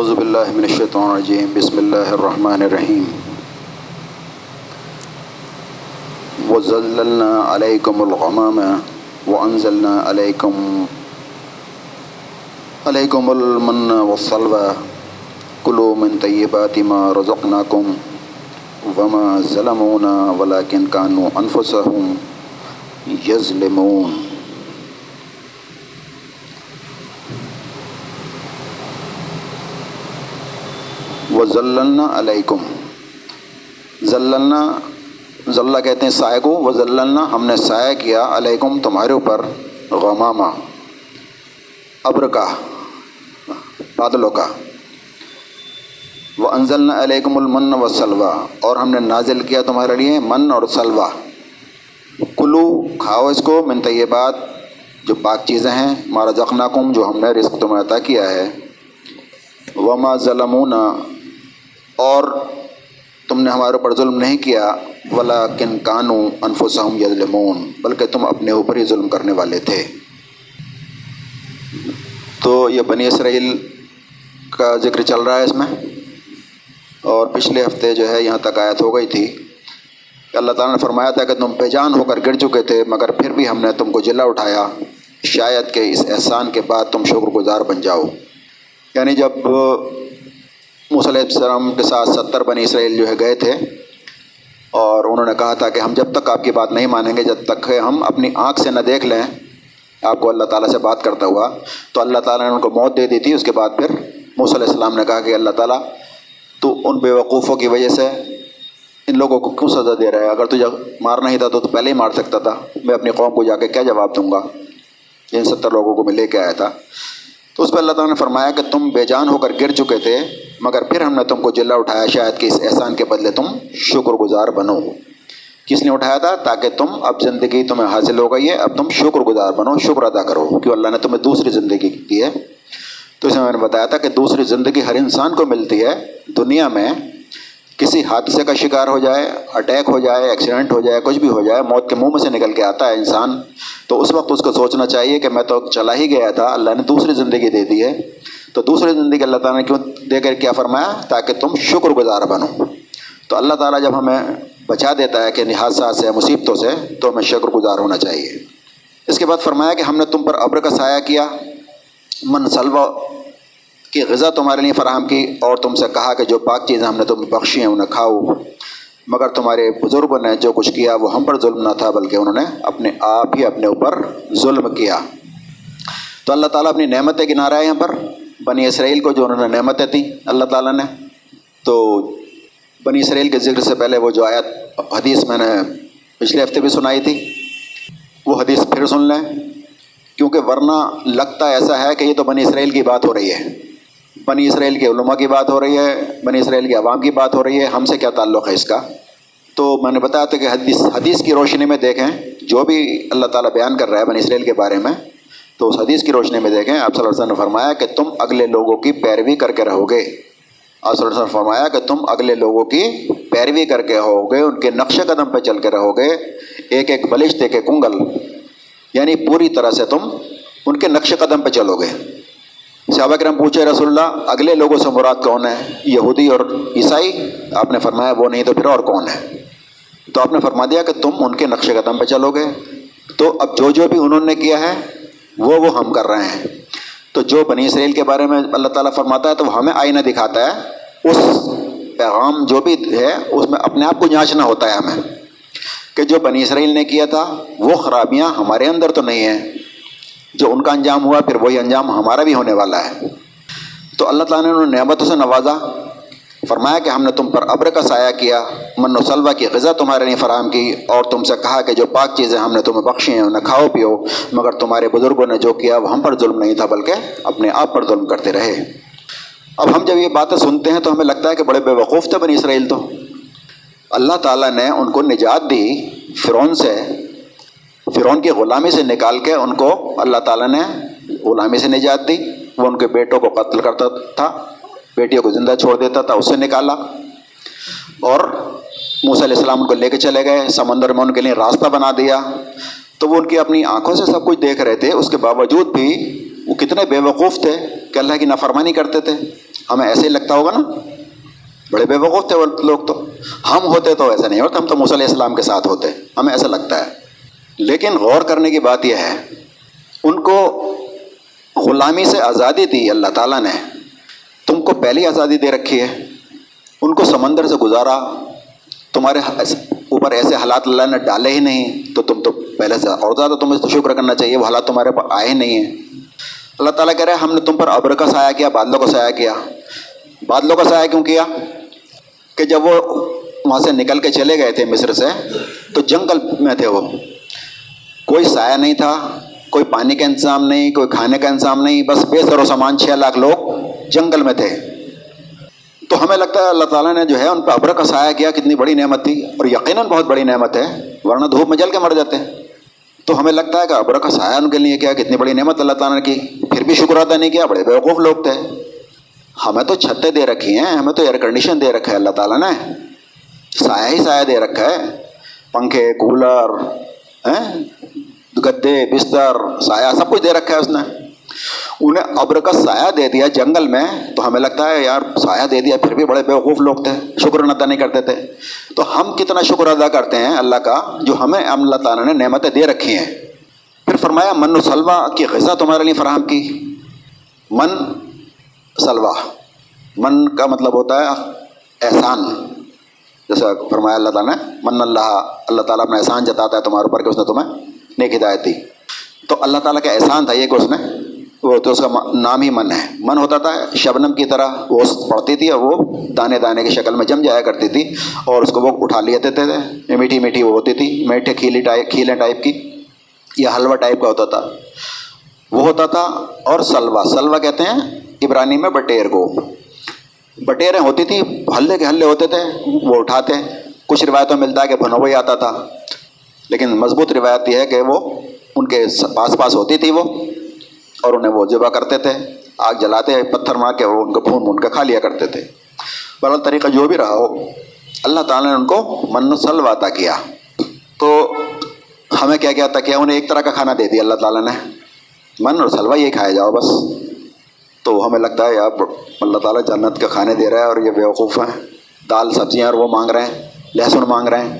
اعوذ باللہ من الشیطان الرجیم، بسم اللہ الرحمن الرحیم۔ وَزَلَّلْنَا عَلَيْكُمُ الْغَمَامَ وَأَنزَلْنَا عَلَيْكُمْ عَلَيْكُمُ الْمَنَّ وَالسَّلْوَى كُلُوا مِن طَيِّبَاتِ مَا رَزَقْنَاكُمْ وَمَا ظَلَمُونَا وَلَكِنْ كَانُوا أَنفُسَهُمْ يَظْلِمُونَ۔ وزلنا علیکم۔ ذللنا ذلہ کہتے ہیں سائے کو وزلنا ہم نے سایہ کیا علیکم تمہارے اوپر غمامہ ابر کا بادلوں کا۔ وہ انزلنا علیکم المن و سلوا اور ہم نے نازل کیا تمہارے لیے من اور سلوا کلو، کھاؤ اس کو من طیبات، جو پاک چیزیں ہیں مارا زخناکم جو ہم نے رزق تمہیں عطا کیا ہے۔ وما ظلمونا اور تم نے ہمارے اوپر ظلم نہیں کیا ولا کن کانو انفسہم یظلمون، بلکہ تم اپنے اوپر ہی ظلم کرنے والے تھے۔ تو یہ بنی اسرائیل کا ذکر چل رہا ہے اس میں۔ اور پچھلے ہفتے جو ہے یہاں تک آیت ہو گئی تھی۔ کہ اللہ تعالیٰ نے فرمایا تھا کہ تم بے ہو کر گر چکے تھے، مگر پھر بھی ہم نے تم کو جلا اٹھایا۔ شاید کہ اس احسان کے بعد تم شکر گزار بن جاؤ۔ یعنی جب علیہ السلام کے ساتھ ستر بنی اسرائیل جو ہے گئے تھے اور انہوں نے کہا تھا کہ ہم جب تک آپ کی بات نہیں مانیں گے، جب تک ہم اپنی آنکھ سے نہ دیکھ لیں، آپ کو اللہ تعالیٰ سے بات کرتا ہوا۔ تو اللہ تعالیٰ نے ان کو موت دے دی تھی۔ اس کے بعد پھر علیہ السلام نے کہا کہ اللہ تعالیٰ، تو ان بے وقوفوں کی وجہ سے ان لوگوں کو کیوں سزا دے رہا ہے اگر تجھے مارنا ہی تھا تو تو پہلے ہی مار سکتا تھا۔ میں اپنی قوم کو جا کے کیا جواب دوں گا؟ ان ستر لوگوں کو میں لے کے آیا تھا۔ اس پہ اللہ تعالیٰ نے فرمایا کہ تم بے جان ہو کر گر چکے تھے، مگر پھر ہم نے تم کو جلا اٹھایا شاید کہ اس احسان کے بدلے تم شکر گزار بنو۔ کس نے اٹھایا تھا؟ تاکہ تم اب زندگی تمہیں حاصل ہو گئی ہے، اب تم شکر گزار بنو، شکر ادا کرو کیوں اللہ نے تمہیں دوسری زندگی دی ہے۔ تو اس میں میں نے بتایا تھا کہ دوسری زندگی ہر انسان کو ملتی ہے، دنیا میں کسی حادثے کا شکار ہو جائے اٹیک ہو جائے ایکسیڈنٹ ہو جائے، کچھ بھی ہو جائے، موت کے منہ میں سے نکل کے آتا ہے انسان، تو اس وقت اس کو سوچنا چاہیے کہ میں تو چلا ہی گیا تھا، اللہ نے دوسری زندگی دے دی ہے۔ تو دوسری زندگی اللہ تعالیٰ نے کیوں دے کر کیا فرمایا؟ تاکہ تم شکر گزار بنو۔ تو اللہ تعالیٰ جب ہمیں بچا دیتا ہے کہ حادثات سے، مصیبتوں سے، تو ہمیں شکر گزار ہونا چاہیے۔ اس کے بعد فرمایا کہ ہم نے تم پر ابر کا سایہ کیا۔ من سلو کی غذا تمہارے لیے فراہم کی اور تم سے کہا کہ جو پاک چیزیں ہم نے تمہیں بخشی ہیں انہیں کھاؤ۔ مگر تمہارے بزرگوں نے جو کچھ کیا وہ ہم پر ظلم نہ تھا، بلکہ انہوں نے اپنے آپ ہی اپنے اوپر ظلم کیا۔ تو اللہ تعالیٰ اپنی نعمتیں گنا رہا ہے یہاں پر بنی اسرائیل کو جو انہوں نے نعمتیں تھیں اللہ تعالیٰ نے۔ تو بنی اسرائیل کے ذکر سے پہلے وہ جو آیت، حدیث میں نے پچھلے ہفتے بھی سنائی تھی، وہ حدیث پھر سن لیں۔ کیونکہ ورنہ لگتا ایسا ہے کہ یہ تو بنی اسرائیل کی بات ہو رہی ہے۔ بنی اسرائیل کے علماء کی بات ہو رہی ہے، بنی اسرائیل کے عوام کی بات ہو رہی ہے، ہم سے کیا تعلق ہے اس کا؟ تو میں نے بتایا تھا کہ حدیث حدیث کی روشنی میں دیکھیں، جو بھی اللہ تعالیٰ بیان کر رہا ہے بنی اسرائیل کے بارے میں، تو اس حدیث کی روشنی میں دیکھیں، آپ صلی اللہ علیہ وسلم نے فرمایا کہ تم اگلے لوگوں کی پیروی کر کے رہو گے۔ آپ صلی اللہ علیہ وسلم نے فرمایا کہ تم اگلے لوگوں کی پیروی کر کے رہو گے، ان کے نقش قدم پہ چل کے رہو گے، ایک ایک بلشت، ایک ایک کنگل۔ یعنی پوری طرح سے تم ان کے نقش قدم پہ چلو گے۔ صحابہ کرم پوچھے رسول اللہ، اگلے لوگوں سے مراد کون ہے؟ یہودی اور عیسائی؟ آپ نے فرمایا وہ نہیں تو پھر اور کون ہے؟ تو آپ نے فرما دیا کہ تم ان کے نقش قدم پہ چلو گے۔ تو اب جو جو بھی انہوں نے کیا ہے، وہ وہ ہم کر رہے ہیں۔ تو جو بنی اسرائیل کے بارے میں اللہ تعالیٰ فرماتا ہے تو وہ ہمیں آئینہ دکھاتا ہے۔ اس پیغام جو بھی ہے، اس میں اپنے آپ کو جانچنا ہوتا ہے ہمیں۔ کہ جو بنی اسرائیل نے کیا تھا، وہ خرابیاں ہمارے اندر تو نہیں ہیں۔ جو ان کا انجام ہوا، پھر وہی انجام ہمارا بھی ہونے والا ہے۔ تو اللہ تعالیٰ نے انہوں نے نعمتوں سے نوازا، فرمایا کہ ہم نے تم پر ابر کا سایہ کیا، من و سلوا کی غذا تمہارے لیے فراہم کی، اور تم سے کہا کہ جو پاک چیزیں ہم نے تمہیں بخشی ہیں، انہیں کھاؤ، پیو، مگر تمہارے بزرگوں نے جو کیا، وہ ہم پر ظلم نہیں تھا، بلکہ اپنے آپ پر ظلم کرتے رہے۔ اب ہم جب یہ باتیں سنتے ہیں تو ہمیں لگتا ہے کہ بڑے بے وقوف تھے بنی اسرائیل تو۔ اللہ تعالیٰ نے ان کو نجات دی، فرعون سے فرعون کی غلامی سے نکال کے ان کو اللہ تعالیٰ نے غلامی سے نجات دی۔ وہ ان کے بیٹوں کو قتل کرتا تھا، بیٹیوں کو زندہ چھوڑ دیتا تھا، اس سے نکالا۔ اور موسیٰ علیہ السلام ان کو لے کے چلے گئے، سمندر میں ان کے لیے راستہ بنا دیا۔ تو وہ ان کی اپنی آنکھوں سے سب کچھ دیکھ رہے تھے۔ اس کے باوجود بھی وہ کتنے بے وقوف تھے کہ اللہ کی نافرمانی کرتے تھے۔ ہمیں ایسے ہی لگتا ہوگا نا، بڑے بے وقوف تھے وہ لوگ تو۔ ہم ہوتے تو ایسا نہیں ہوتا، ہم تو موسیٰ علیہ السلام کے ساتھ ہوتے۔ ہمیں ایسا لگتا ہے۔ لیکن غور کرنے کی بات یہ ہے، ان کو غلامی سے آزادی دی اللہ تعالیٰ نے۔ تم کو پہلی آزادی دے رکھی ہے۔ ان کو سمندر سے گزارا۔ تمہارے اوپر ایسے حالات اللہ نے ڈالے ہی نہیں۔ تو تم تو پہلے سے اور زیادہ تمہیں تو شکر کرنا چاہیے۔ وہ حالات تمہارے پر آئے نہیں ہیں۔ اللہ تعالیٰ کہہ رہے ہم نے تم پر ابر کا سایہ کیا، بادلوں کا سایہ کیا۔ بادلوں کا سایہ کیوں کیا؟ کہ جب وہ وہاں سے نکل کے چلے گئے تھے مصر سے، تو جنگل میں تھے وہ۔ کوئی سایہ نہیں تھا، کوئی پانی کا انتظام نہیں، کوئی کھانے کا انتظام نہیں، بس بے سر و سامان چھ لاکھ لوگ جنگل میں تھے۔ تو ہمیں لگتا ہے اللہ تعالیٰ نے جو ہے ان پہ ابر کا سایہ کیا، کتنی بڑی نعمت تھی۔ اور یقیناً بہت بڑی نعمت ہے، ورنہ دھوپ میں جل کے مر جاتے۔ تو ہمیں لگتا ہے کہ ابر کا سایہ ان کے لیے کیا، کتنی بڑی نعمت اللہ تعالیٰ نے کی۔ پھر بھی شکر ادا نہیں کیا، بڑے بیوقوف لوگ تھے۔ ہمیں تو چھتیں دے رکھی ہیں، ہمیں تو ایئر کنڈیشن دے رکھا ہے اللہ تعالیٰ نے۔ سایہ ہی سایہ دے رکھا ہے۔ پنکھے، کولر گدے بستر سایہ سب کچھ دے رکھا ہے اس نے انہیں ابر کا سایہ دے دیا جنگل میں تو ہمیں لگتا ہے یار سایہ دے دیا پھر بھی بڑے بیوقوف لوگ تھے شکر ادا نہیں کرتے تھے تو ہم کتنا شکر ادا کرتے ہیں اللہ کا جو ہمیں اللہ تعالیٰ نے نعمتیں دے رکھی ہیں پھر فرمایا من و سلوا کی غذا تمہارے لیے فراہم کی من سلوا من کا مطلب ہوتا ہے احسان جیسے فرمایا اللہ تعالیٰ نے، من اللہ اللہ تعالیٰ اپنا احسان جتاتا ہے تمہارے اوپر کہ اس نے تمہیں نیک ہدایت دی. تو اللہ تعالیٰ کا احسان تھا یہ کہ اس نے، وہ تو اس کا نام ہی من ہے۔ من ہوتا تھا شبنم کی طرح، وہ پڑتی تھی اور وہ دانے دانے کی شکل میں جم جایا کرتی تھی اور اس کو وہ اٹھا لیتے تھے۔ میٹھی میٹھی وہ ہوتی تھی، میٹھے کھیلی ٹائپ کھیلیں ٹائپ کی، یا حلوہ ٹائپ کا ہوتا تھا۔ وہ ہوتا تھا اور سلوا سلوا کہتے ہیں عبرانی میں بٹیر کو۔ بٹیریں ہوتی تھی ہلے کے ہلے ہوتے تھے، وہ اٹھاتے کچھ روایتوں میں ملتا ہے کہ بھنو ہی آتا تھا، لیکن مضبوط روایت یہ ہے کہ وہ ان کے پاس پاس ہوتی تھی وہ، اور انہیں وہ ذبح کرتے تھے، آگ جلاتے پتھر مار کے وہ ان کو بھون بھون کے کھا لیا کرتے تھے۔ بہرحال طریقہ جو بھی رہا ہو، اللہ تعالیٰ نے ان کو من سلو عطا کیا۔ تو ہمیں کیا کیا تھا کیا انہیں ایک طرح کا کھانا دے دیا اللہ تعالیٰ نے۔ من اور سلوا یہ کھائے جاؤ بس۔ تو ہمیں لگتا ہے یار اللہ تعالیٰ جنت کے کھانے دے رہا ہے اور یہ بیوقوف ہیں۔ دال سبزیاں اور وہ مانگ رہے ہیں، لہسن مانگ رہے ہیں۔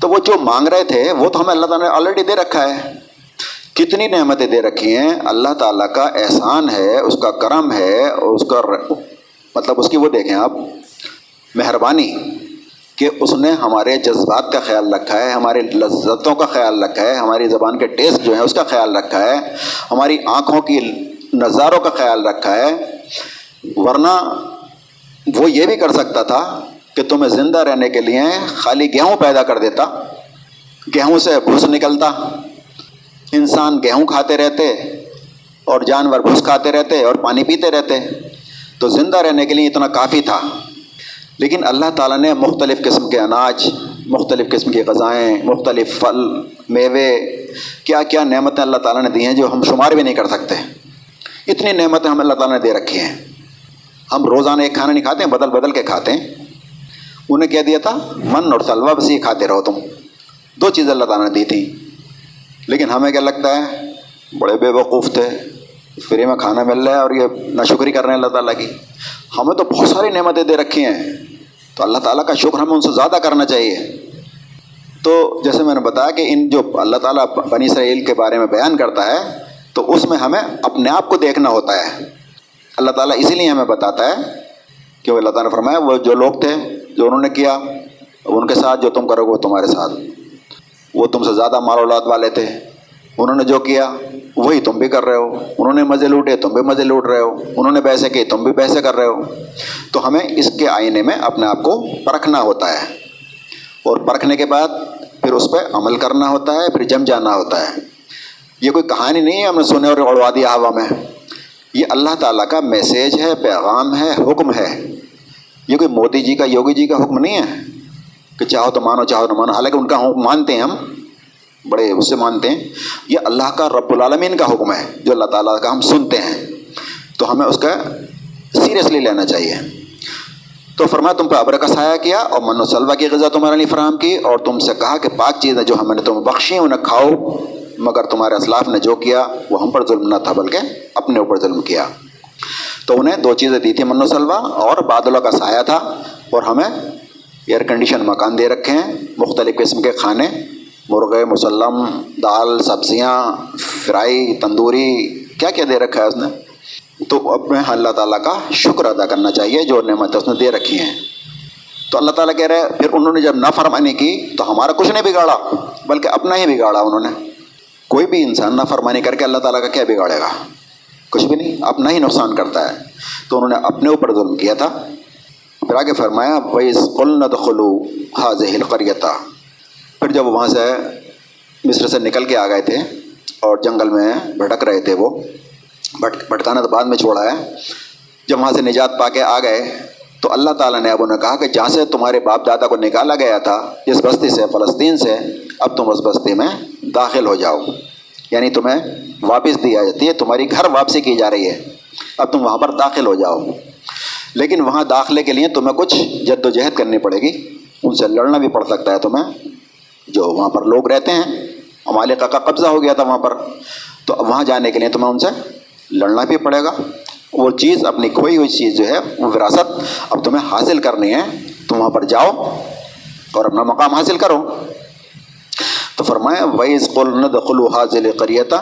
تو وہ جو مانگ رہے تھے، وہ تو ہمیں اللہ تعالیٰ نے آلریڈی دے رکھا ہے۔ کتنی نعمتیں دے رکھی ہیں؟ اللہ تعالیٰ کا احسان ہے، اس کا کرم ہے اور اس کا مطلب اس کی وہ دیکھیں آپ، مہربانی کہ اس نے ہمارے جذبات کا خیال رکھا ہے ہماری لذتوں کا خیال رکھا ہے، ہماری زبان کے ٹیسٹ جو ہیں، اس کا خیال رکھا ہے۔ ہماری آنکھوں کی نظاروں کا خیال رکھا ہے، ورنہ وہ یہ بھی کر سکتا تھا کہ تمہیں زندہ رہنے کے لیے خالی گیہوں پیدا کر دیتا، گیہوں سے بھوس نکلتا۔ انسان گیہوں کھاتے رہتے اور جانور بھوس کھاتے رہتے اور پانی پیتے رہتے، تو زندہ رہنے کے لیے اتنا کافی تھا۔ لیکن اللہ تعالیٰ نے مختلف قسم کے اناج، مختلف قسم کی غذائیں، مختلف پھل، میوے کیا کیا نعمتیں اللہ تعالیٰ نے دی ہیں جو ہم شمار بھی نہیں کر سکتے۔ اتنی نعمتیں ہم اللہ تعالیٰ نے دے رکھی ہیں۔ ہم روزانہ ایک کھانا نہیں کھاتے ہیں بدل بدل کے کھاتے ہیں۔ انہیں کہہ دیا تھا؟ من اور سلوا بس یہ کھاتے رہو تم۔ دو چیزیں اللہ تعالیٰ نے دی تھی لیکن ہمیں کیا لگتا ہے؟ بڑے بے وقوف تھے۔ فری میں کھانا مل رہا ہے اور یہ ناشکری کر رہے ہیں اللہ تعالیٰ کی۔ ہمیں تو بہت ساری نعمتیں دے رکھی ہیں۔ تو اللہ تعالیٰ کا شکر ہمیں ان سے زیادہ کرنا چاہیے۔ تو جیسے میں نے بتایا کہ ان جو اللہ تعالیٰ بنی اسرائیل کے بارے میں بیان کرتا ہے تو اس میں ہمیں اپنے آپ کو دیکھنا ہوتا ہے۔ اللہ تعالیٰ اسی لیے ہمیں بتاتا ہے کہ وہ اللہ تعالیٰ نے فرمایا، وہ جو لوگ تھے، جو انہوں نے کیا، ان کے ساتھ جو تم کرو گے، وہ تمہارے ساتھ۔ وہ تم سے زیادہ مال اولاد والے تھے۔ انہوں نے جو کیا، وہی تم بھی کر رہے ہو۔ انہوں نے مزے لوٹے، تم بھی مزے لوٹ رہے ہو۔ انہوں نے پیسے کیے، تم بھی پیسے کر رہے ہو۔ تو ہمیں اس کے آئینے میں اپنے آپ کو پرکھنا ہوتا ہے۔ اور پرکھنے کے بعد پھر اس پہ عمل کرنا ہوتا ہے، پھر جم جانا ہوتا ہے۔ یہ کوئی کہانی نہیں ہے ہم نے سنے اور اڑوا دیا ہوا میں۔ یہ اللہ تعالیٰ کا میسیج ہے، پیغام ہے، حکم ہے۔ یہ کوئی مودی جی کا، یوگی جی کا حکم نہیں ہے کہ چاہو تو مانو، چاہو تو مانو۔ حالانکہ ان کا حکم مانتے ہیں ہم، بڑے اس سے مانتے ہیں۔ یہ اللہ کا رب العالمین کا حکم ہے، جو اللہ تعالیٰ کا ہم سنتے ہیں۔ تو ہمیں اس کا سیریسلی لینا چاہیے۔ تو فرمایا، تم پہ ابر کا سایہ کیا اور من و سلوا کی غذا تمہارے لیے فراہم کی اور تم سے کہا کہ پاک چیزیں جو ہم نے تمہیں بخشی انہیں کھاؤ۔ مگر تمہارے اسلاف نے جو کیا وہ ہم پر ظلم نہ تھا، بلکہ اپنے اوپر ظلم کیا۔ تو انہیں دو چیزیں دی تھی من و سلوا اور بادلوں کا سایہ تھا، اور ہمیں ایئر کنڈیشن مکان دے رکھے ہیں، مختلف قسم کے کھانے، مرغے، مسلم، دال، سبزیاں، فرائی، تندوری، کیا کیا دے رکھا ہے اس نے؟ تو اب میں اللہ تعالیٰ کا شکر ادا کرنا چاہیے، جو نعمت اس نے دے رکھی ہیں۔ تو اللہ تعالیٰ کہہ رہے پھر انہوں نے جب نافرمانی کی تو ہمارا کچھ نہیں بگاڑا، بلکہ اپنا ہی بگاڑا انہوں نے۔ کوئی بھی انسان نافرمانی کر کے اللہ تعالیٰ کا کیا بگاڑے گا؟ کچھ بھی نہیں، اپنا ہی نقصان کرتا ہے۔ تو انہوں نے اپنے اوپر ظلم کیا تھا۔ پھر آگے فرمایا ویز قلند خلو حاض قریتا پھر جب وہاں سے مصر سے نکل کے آ گئے تھے اور جنگل میں بھٹک رہے تھے وہ، بھٹ بھٹکانا تو بعد میں چھوڑا ہے۔ جب وہاں سے نجات پا کے آ گئے تو اللہ تعالیٰ نے اب انہیں کہا کہ جہاں سے تمہارے باپ دادا کو نکالا گیا تھا اس بستی سے، فلسطین سے، اب تم اس بستی میں داخل ہو جاؤ۔ یعنی تمہیں واپس دی جاتی ہے، تمہاری گھر واپسی کی جا رہی ہے۔ اب تم وہاں پر داخل ہو جاؤ۔ لیکن وہاں داخلے کے لیے تمہیں کچھ جد و جہد کرنی پڑے گی۔ ان سے لڑنا بھی پڑ سکتا ہے تمہیں۔ جو وہاں پر لوگ رہتے ہیں مالکہ کا قبضہ ہو گیا تھا وہاں پر۔ تو اب وہاں جانے کے لیے تمہیں ان سے لڑنا بھی پڑے گا۔ وہ چیز اپنی کھوئی ہوئی چیز جو ہے، وہ وراثت اب تمہیں حاصل کرنی ہے، تم وہاں پر جاؤ اور اپنا مقام حاصل کرو۔ تو فرمایا ویز قل خلو حاضل قریتا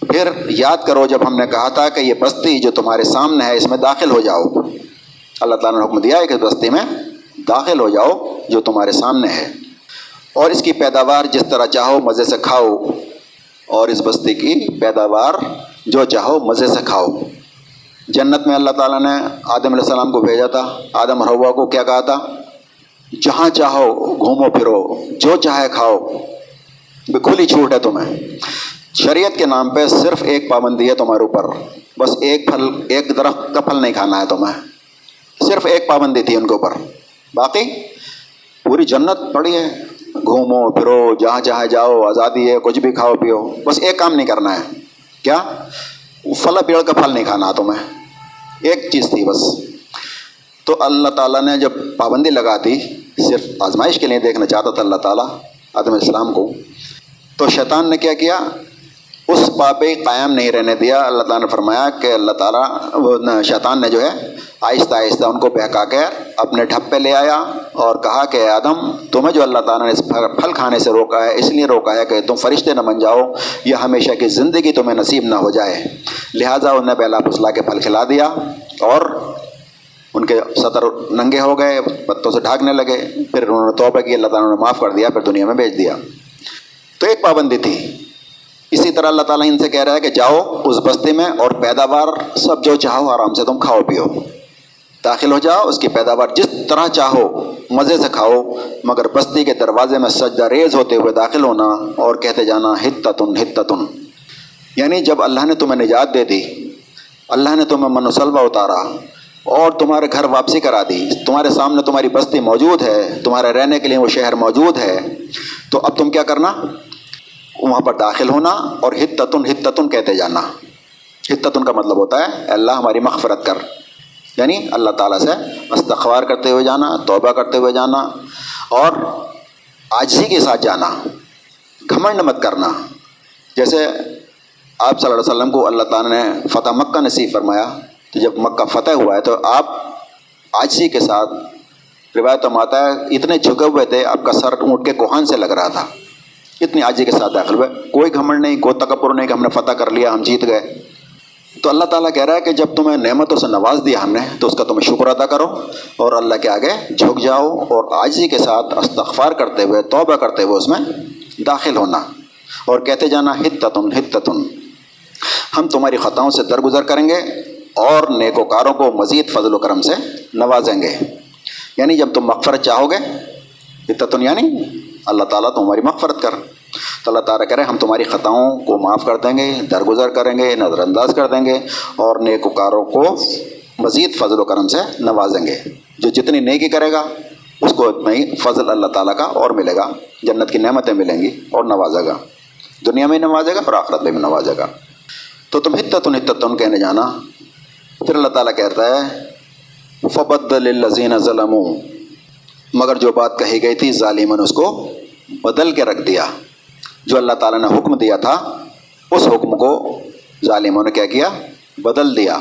پھر یاد کرو جب ہم نے کہا تھا کہ یہ بستی جو تمہارے سامنے ہے، اس میں داخل ہو جاؤ۔ اللہ تعالیٰ نے حکم دیا ہے کہ بستی میں داخل ہو جاؤ، جو تمہارے سامنے ہے۔ اور اس کی پیداوار جس طرح چاہو، مزے سے کھاؤ۔ اور اس بستی کی پیداوار جو چاہو، مزے سے کھاؤ۔ جنت میں اللہ تعالیٰ نے آدم علیہ السلام کو بھیجا تھا، آدم ہوا کو کیا کہا تھا؟ جہاں چاہو گھومو پھرو، جو چاہے کھاؤ کھلی چھوٹ ہے تمہیں۔ شریعت کے نام پہ صرف ایک پابندی ہے تمہارے اوپر۔ بس ایک پھل، ایک درخت کا پھل نہیں کھانا ہے تمہیں۔ صرف ایک پابندی تھی ان کے اوپر۔ باقی پوری جنت پڑی ہے۔ گھومو، پھرو، جہاں چاہے جاؤ، آزادی ہے، کچھ بھی کھاؤ، پیو۔ بس ایک کام نہیں کرنا ہے۔ کیا؟ پھل پیڑ کا پھل نہیں کھانا تمہیں۔ ایک چیز تھی بس۔ تو اللہ تعالیٰ نے جب پابندی لگا دی، صرف آزمائش کے لیے دیکھنا چاہتا تھا اللہ تعالیٰ، آدم السلام کو، تو شیطان نے کیا کیا؟ اس پاپے قائم نہیں رہنے دیا۔ اللہ تعالیٰ نے فرمایا کہ اللہ تعالیٰ شیطان نے جو ہے آہستہ آہستہ ان کو بہکا کے اپنے ڈھپ پہ لے آیا اور کہا کہ آدم، تمہیں جو اللہ تعالیٰ نے اس پھل کھانے سے روکا ہے، اس لیے روکا ہے کہ تم فرشتے نہ بن جاؤ، یہ ہمیشہ کی زندگی تمہیں نصیب نہ ہو جائے۔ لہٰذا انہیں بہلا پھسلا کے پھل کھلا دیا اور ان کے سطر ننگے ہو گئے، پتوں سے ڈھانکنے لگے۔ پھر انہوں نے توبہ کی، اللہ تعالیٰ نے معاف کر دیا، پھر دنیا میں بھیج دیا۔ تو ایک پابندی تھی۔ اسی طرح اللہ تعالیٰ ان سے کہہ رہا ہے کہ جاؤ اس بستی میں اور پیداوار، سب جو چاہو آرام سے تم کھاؤ پیو۔ داخل ہو جاؤ، اس کی پیداوار جس طرح چاہو، مزے سے کھاؤ، مگر بستی کے دروازے میں سجدہ ریز ہوتے ہوئے داخل ہونا اور کہتے جانا، ہتتن ہتتن. یعنی جب اللہ نے تمہیں نجات دے دی، اللہ نے تمہیں منسلبہ اتارا اور تمہارے گھر واپسی کرا دی، تمہارے سامنے تمہاری بستی موجود ہے، تمہارے رہنے کے لیے وہ شہر موجود ہے، تو اب تم کیا کرنا؟ وہاں پر داخل ہونا اور ہتتن ہتتن کہتے جانا۔ ہتتن کا مطلب ہوتا ہے اللہ ہماری مغفرت کر۔ یعنی اللہ تعالیٰ سے استغفار کرتے ہوئے جانا، توبہ کرتے ہوئے جانا اور آجزی کے ساتھ جانا، گھمنڈ مت کرنا۔ جیسے آپ صلی اللہ علیہ وسلم کو اللہ تعالیٰ نے فتح مکہ نصیب فرمایا، تو جب مکہ فتح ہوا ہے تو آپ آجزی کے ساتھ، روایت آتا ہے، اتنے جھکے ہوئے تھے، آپ کا سر اونٹ کے کوہان سے لگ رہا تھا۔ اتنی آجی کے ساتھ داخل ہوئے۔ کوئی گھمنڈ نہیں، کوئی تکبر نہیں کہ ہم نے فتح کر لیا، ہم جیت گئے۔ تو اللہ تعالیٰ کہہ رہا ہے کہ جب تمہیں نعمتوں سے نواز دیا ہم نے، تو اس کا تمہیں شکر ادا کرو اور اللہ کے آگے جھک جاؤ اور آجی کے ساتھ استغفار کرتے ہوئے، توبہ کرتے ہوئے اس میں داخل ہونا۔ اور کہتے جانا، ہتتن ہتتن۔ ہم تمہاری خطاؤں سے درگزر کریں گے اور نیکوکاروں کو مزید فضل و کرم سے نوازیں گے۔ یعنی جب تم مغفرت چاہو گے، ہتتن یعنی اللہ تعالیٰ تمہاری مغفرت کر۔ تو اللہ تعالیٰ کرے ہم تمہاری خطاؤں کو معاف کر دیں گے، درگزر کریں گے نظر انداز کر دیں گے اور نیک وکاروں کو مزید فضل و کرم سے نوازیں گے۔ جو جتنی نیکی کرے گا، اس کو اتنا ہی فضل اللہ تعالیٰ کا اور ملے گا۔ جنت کی نعمتیں ملیں گی اور نوازے گا۔ دنیا میں نوازے گا اور آخرت میں بھی نوازے گا۔ تو تم حتتن حتتن کہنے جانا۔ پھر اللہ تعالیٰ کہتا ہے فبد الزین ظلم مگر جو بات کہی گئی تھی ظالمن اس کو بدل کے رکھ دیا۔ جو اللہ تعالیٰ نے حکم دیا تھا، اس حکم کو ظالموں نے کیا کیا؟ بدل دیا۔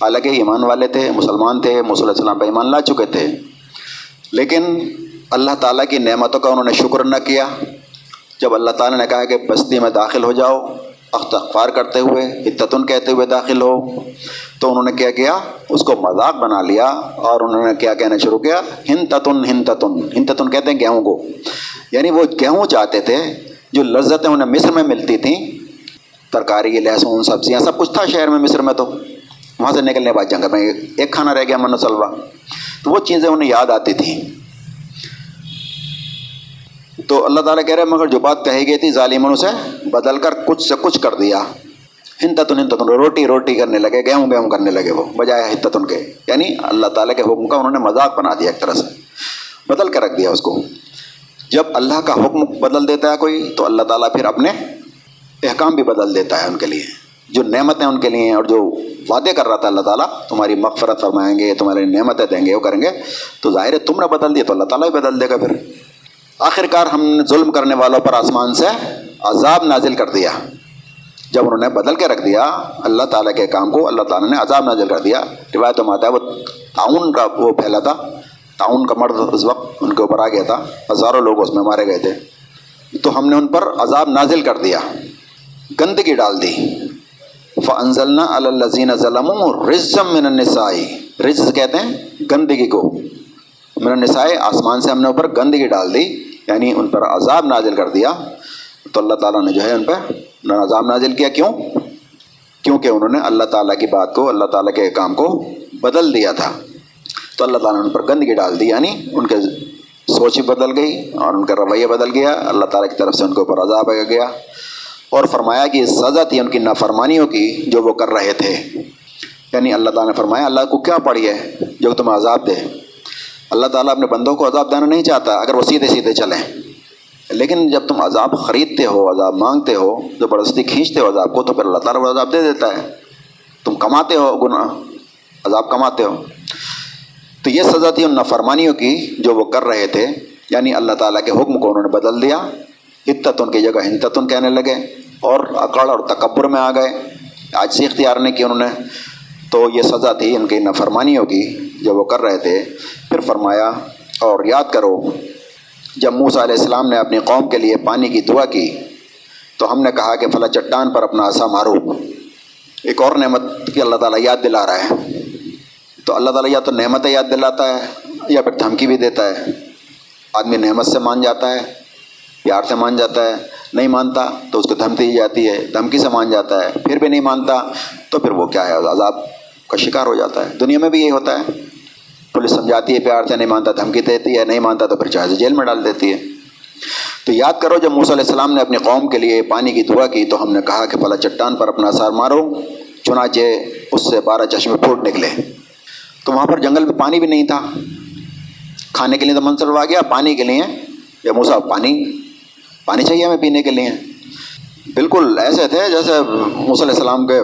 حالانکہ ایمان والے تھے، مسلمان تھے مسلم السلام پہ ایمان لا چکے تھے۔ لیکن اللہ تعالیٰ کی نعمتوں کا انہوں نے شکر نہ کیا۔ جب اللہ تعالیٰ نے کہا کہ بستی میں داخل ہو جاؤ اختغفار کرتے ہوئے اتتن کہتے ہوئے داخل ہو۔ تو انہوں نے کیا کیا؟ اس کو مذاق بنا لیا اور انہوں نے کیا کہنا شروع کیا؟ ہن تتن ہن تتن تتن کہتے ہیں گیہوں کو۔ یعنی وہ گیہوں چاہتے تھے جو لذتیں انہیں مصر میں ملتی تھیں۔ ترکاری لہسن سبزیاں، سب کچھ تھا شہر میں مصر میں تو۔ وہاں سے نکلنے بعد جنگ میں ایک کھانا رہ گیا من سلوا تو وہ چیزیں انہیں یاد آتی تھیں۔ تو اللہ تعالیٰ کہہ رہے مگر جو بات کہی گئی تھی ظالموں سے، بدل کر کچھ سے کچھ کر دیا۔ ہندتن ہندتن روٹی روٹی کرنے لگے، گیہوں گیہوں کرنے لگے وہ، بجائے ہتتن کے۔ یعنی اللہ تعالیٰ کے حکم کا انہوں نے مذاق بنا دیا ایک طرح سے۔ بدل کر رکھ دیا اس کو۔ جب اللہ کا حکم بدل دیتا ہے کوئی، تو اللہ تعالیٰ پھر اپنے احکام بھی بدل دیتا ہے ان کے لیے۔ جو نعمتیں ان کے لیے اور جو وعدے کر رہا تھا اللہ تعالیٰ، تمہاری مغفرت فرمائیں گے تمہاری نعمتیں دیں گے، وہ کریں گے۔ تو ظاہر ہے تم نے بدل دیا، تو اللہ تعالیٰ بھی بدل دے گا پھر۔ آخر کار ہم نے ظلم کرنے والوں پر آسمان سے عذاب نازل کر دیا۔ جب انہوں نے بدل کے رکھ دیا، اللہ تعالیٰ کے کام کو، اللہ تعالیٰ نے عذاب نازل کر دیا۔ روایت میں آتا ہے، وہ تعاون کا وہ پھیلا تھا۔ تعاون کا مرد اس وقت ان کے اوپر آ گیا تھا۔ ہزاروں لوگ اس میں مارے گئے تھے۔ تو ہم نے ان پر عذاب نازل کر دیا، گندگی ڈال دی۔ فنزلنا الزین ظلم رزم من النسائی رز کہتے ہیں گندگی کو۔ من النسائی آسمان سے ہم نے اوپر گندگی ڈال دی یعنی ان پر عذاب نازل کر دیا۔ تو اللہ تعالیٰ نے جو ہے ان پہ عذاب نازل کیا کیوں؟ کیونکہ انہوں نے اللہ تعالیٰ کی بات کو، اللہ تعالیٰ کے کام کو بدل دیا تھا۔ تو اللہ تعالیٰ نے ان پر گندگی ڈال دی یعنی ان کے سوچ بدل گئی اور ان کا رویہ بدل گیا۔ اللہ تعالیٰ کی طرف سے ان کے اوپر عذاب آ گیا۔ اور فرمایا کہ سزا تھی ان کی نافرمانیوں کی جو وہ کر رہے تھے۔ یعنی اللہ تعالیٰ نے فرمایا، اللہ کو کیا پڑھی ہے جو تمہیں عذاب دے؟ اللہ تعالیٰ اپنے بندوں کو عذاب دینا نہیں چاہتا، اگر وہ سیدھے سیدھے چلیں۔ لیکن جب تم عذاب خریدتے ہو، عذاب مانگتے ہو زبردستی کھینچتے ہو عذاب کو، تو پھر اللہ تعالیٰ وہ عذاب دے دیتا ہے۔ تم کماتے ہو گناہ، عذاب کماتے ہو۔ تو یہ سزا تھی ان نافرمانیوں کی جو وہ کر رہے تھے۔ یعنی اللہ تعالیٰ کے حکم کو انہوں نے بدل دیا۔ ہتتن کی جگہ ہنتتن کہنے لگے اور اکڑ اور تکبر میں آ گئے۔ آج سے اختیار نہیں کی انہوں نے۔ تو یہ سزا تھی ان کی نفرمانیوں کی جو وہ کر رہے تھے۔ پھر فرمایا اور یاد کرو جب موسیٰ علیہ السلام نے اپنی قوم کے لیے پانی کی دعا کی، تو ہم نے کہا کہ فلاں چٹان پر اپنا عصا مارو۔ ایک اور نعمت کی اللہ تعالیٰ یاد دلا رہا ہے۔ تو اللہ تعالیٰ یا تو نعمت یاد دلاتا ہے یا پھر دھمکی بھی دیتا ہے۔ آدمی نعمت سے مان جاتا ہے، پیار سے مان جاتا ہے، نہیں مانتا تو اس کو دھمکی دی جاتی ہے، دھمکی سے مان جاتا ہے، پھر بھی نہیں مانتا تو پھر وہ کیا ہے؟ عذاب کا شکار ہو جاتا ہے۔ دنیا میں بھی یہی ہوتا ہے۔ پولیس سمجھاتی ہے، پیار سے نہیں مانتا، دھمکی دیتی ہے، نہیں مانتا تو پھر چاہے جیل میں ڈال دیتی ہے۔ تو یاد کرو، جب موسیٰ علیہ السلام نے اپنی قوم کے لیے پانی کی دعا کی تو ہم نے کہا کہ فلاں چٹان پر اپنا اثار مارو، چنانچہ اس سے بارہ چشمے پھوٹ نکلے۔ تو وہاں پر جنگل میں پانی بھی نہیں تھا۔ کھانے کے لیے تو منصر آ گیا، پانی کے لیے۔ یا موسا پانی پانی چاہیے ہمیں پینے کے لیے۔ بالکل ایسے تھے جیسے موسیٰ علیہ السلام کے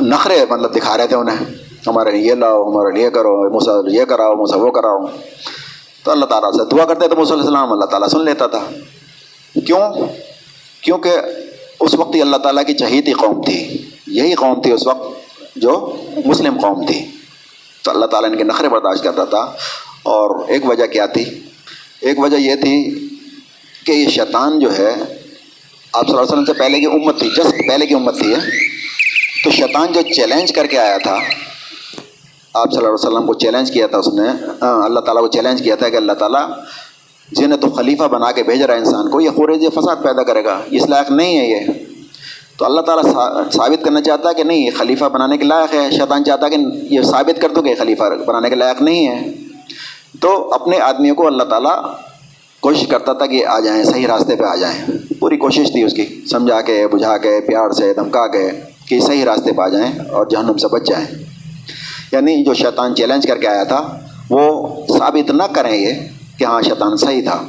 نخرے مطلب دکھا رہے تھے انہیں۔ ہمارے لیے یہ لاؤ، ہمارے لیے کرو موسا یہ کراؤ موسا وہ کراؤ۔ تو اللہ تعالیٰ سے دعا کرتے تو موسیٰ علیہ السلام، اللہ تعالیٰ سن لیتا تھا۔ کیوں؟ کیونکہ اس وقت ہی اللہ تعالیٰ کی چہیتی قوم تھی۔ یہی قوم تھی اس وقت جو مسلم قوم تھی۔ تو اللہ تعالیٰ ان کے نخرے برداشت کرتا تھا۔ اور ایک وجہ کیا تھی؟ ایک وجہ یہ تھی کہ یہ شیطان جو ہے، آپ صلی اللہ علیہ وسلم سے پہلے کی امت تھی جسٹ پہلے کی امت تھی ہے تو شیطان جو چیلنج کر کے آیا تھا آپ صلی اللہ علیہ وسلم کو چیلنج کیا تھا اس نے۔ ہاں، اللہ تعالیٰ کو چیلنج کیا تھا کہ اللہ تعالیٰ جنہیں تو خلیفہ بنا کے بھیج رہا ہے انسان کو، یہ خورج فساد پیدا کرے گا، اس لائق نہیں ہے یہ۔ تو اللہ تعالیٰ ثابت کرنا چاہتا ہے کہ نہیں، یہ خلیفہ بنانے کے لائق ہے۔ شیطان چاہتا ہے کہ یہ ثابت کر دو کہ خلیفہ بنانے کے لائق نہیں ہے۔ تو اپنے آدمیوں کو اللہ تعالیٰ کوشش کرتا تھا کہ آ جائیں، صحیح راستے پہ آ جائیں۔ پوری کوشش تھی اس کی، سمجھا کے، بجھا کے، پیار سے، دھمکا کے کہ صحیح راستے پہ آ جائیں اور جہنم سے بچ جائیں۔ یعنی جو شیطان چیلنج کر کے آیا تھا، وہ ثابت نہ کریں یہ کہ ہاں شیطان صحیح تھا۔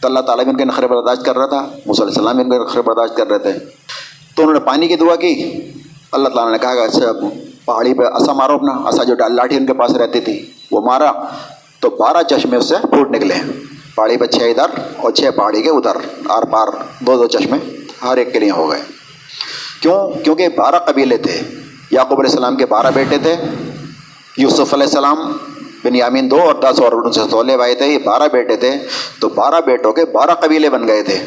تو اللہ تعالیٰ بھی ان کے نخرے برداشت کر رہا تھا علیہ السلام بھی ان کے نخرے برداشت کر رہے تھے۔ تو انہوں نے پانی کی دعا کی۔ اللہ تعالیٰ نے کہا کہ پہاڑی پہ اصا مارو اپنا اصا جو ڈال لاٹھی ان کے پاس رہتی تھی، وہ مارا۔ تو بارہ چشمے اس سے پھوٹ نکلے پہاڑی پہ چھ ادھر اور چھ پہاڑی کے ادھر۔ آر پار دو دو چشمے ہر ایک کے لیے ہو گئے۔ کیوں؟ کیونکہ بارہ قبیلے تھے۔ یعقوب علیہ السلام کے بارہ بیٹے تھے۔ یوسف علیہ السلام بن یامین دو اور دس اور ان سے تولے بھائی تھے، یہ بارہ بیٹے تھے۔ تو بارہ بیٹوں کے بارہ قبیلے بن گئے تھے۔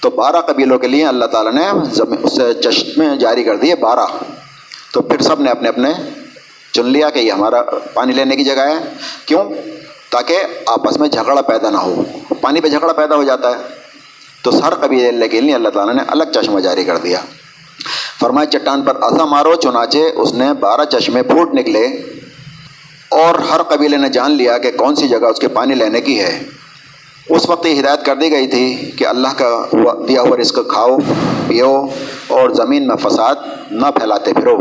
تو بارہ قبیلوں کے لیے اللہ تعالیٰ نے اس سے چشمے جاری کر دیے بارہ۔ تو پھر سب نے اپنے اپنے چن لیا کہ یہ ہمارا پانی لینے کی جگہ ہے۔ کیوں؟ تاکہ آپس میں جھگڑا پیدا نہ ہو۔ پانی پہ جھگڑا پیدا ہو جاتا ہے۔ تو ہر قبیلے کے لیے اللہ تعالیٰ نے الگ چشمہ جاری کر دیا۔ فرمائے چٹان پر اصا مارو، چنانچہ اس نے بارہ چشمے پھوٹ نکلے اور ہر قبیلے نے جان لیا کہ کون سی جگہ اس کے پانی لینے کی ہے۔ اس وقت یہ ہدایت کر دی گئی تھی کہ اللہ کا دیا ہوا رزق کھاؤ، پیو اور زمین میں فساد نہ پھیلاتے پھرو۔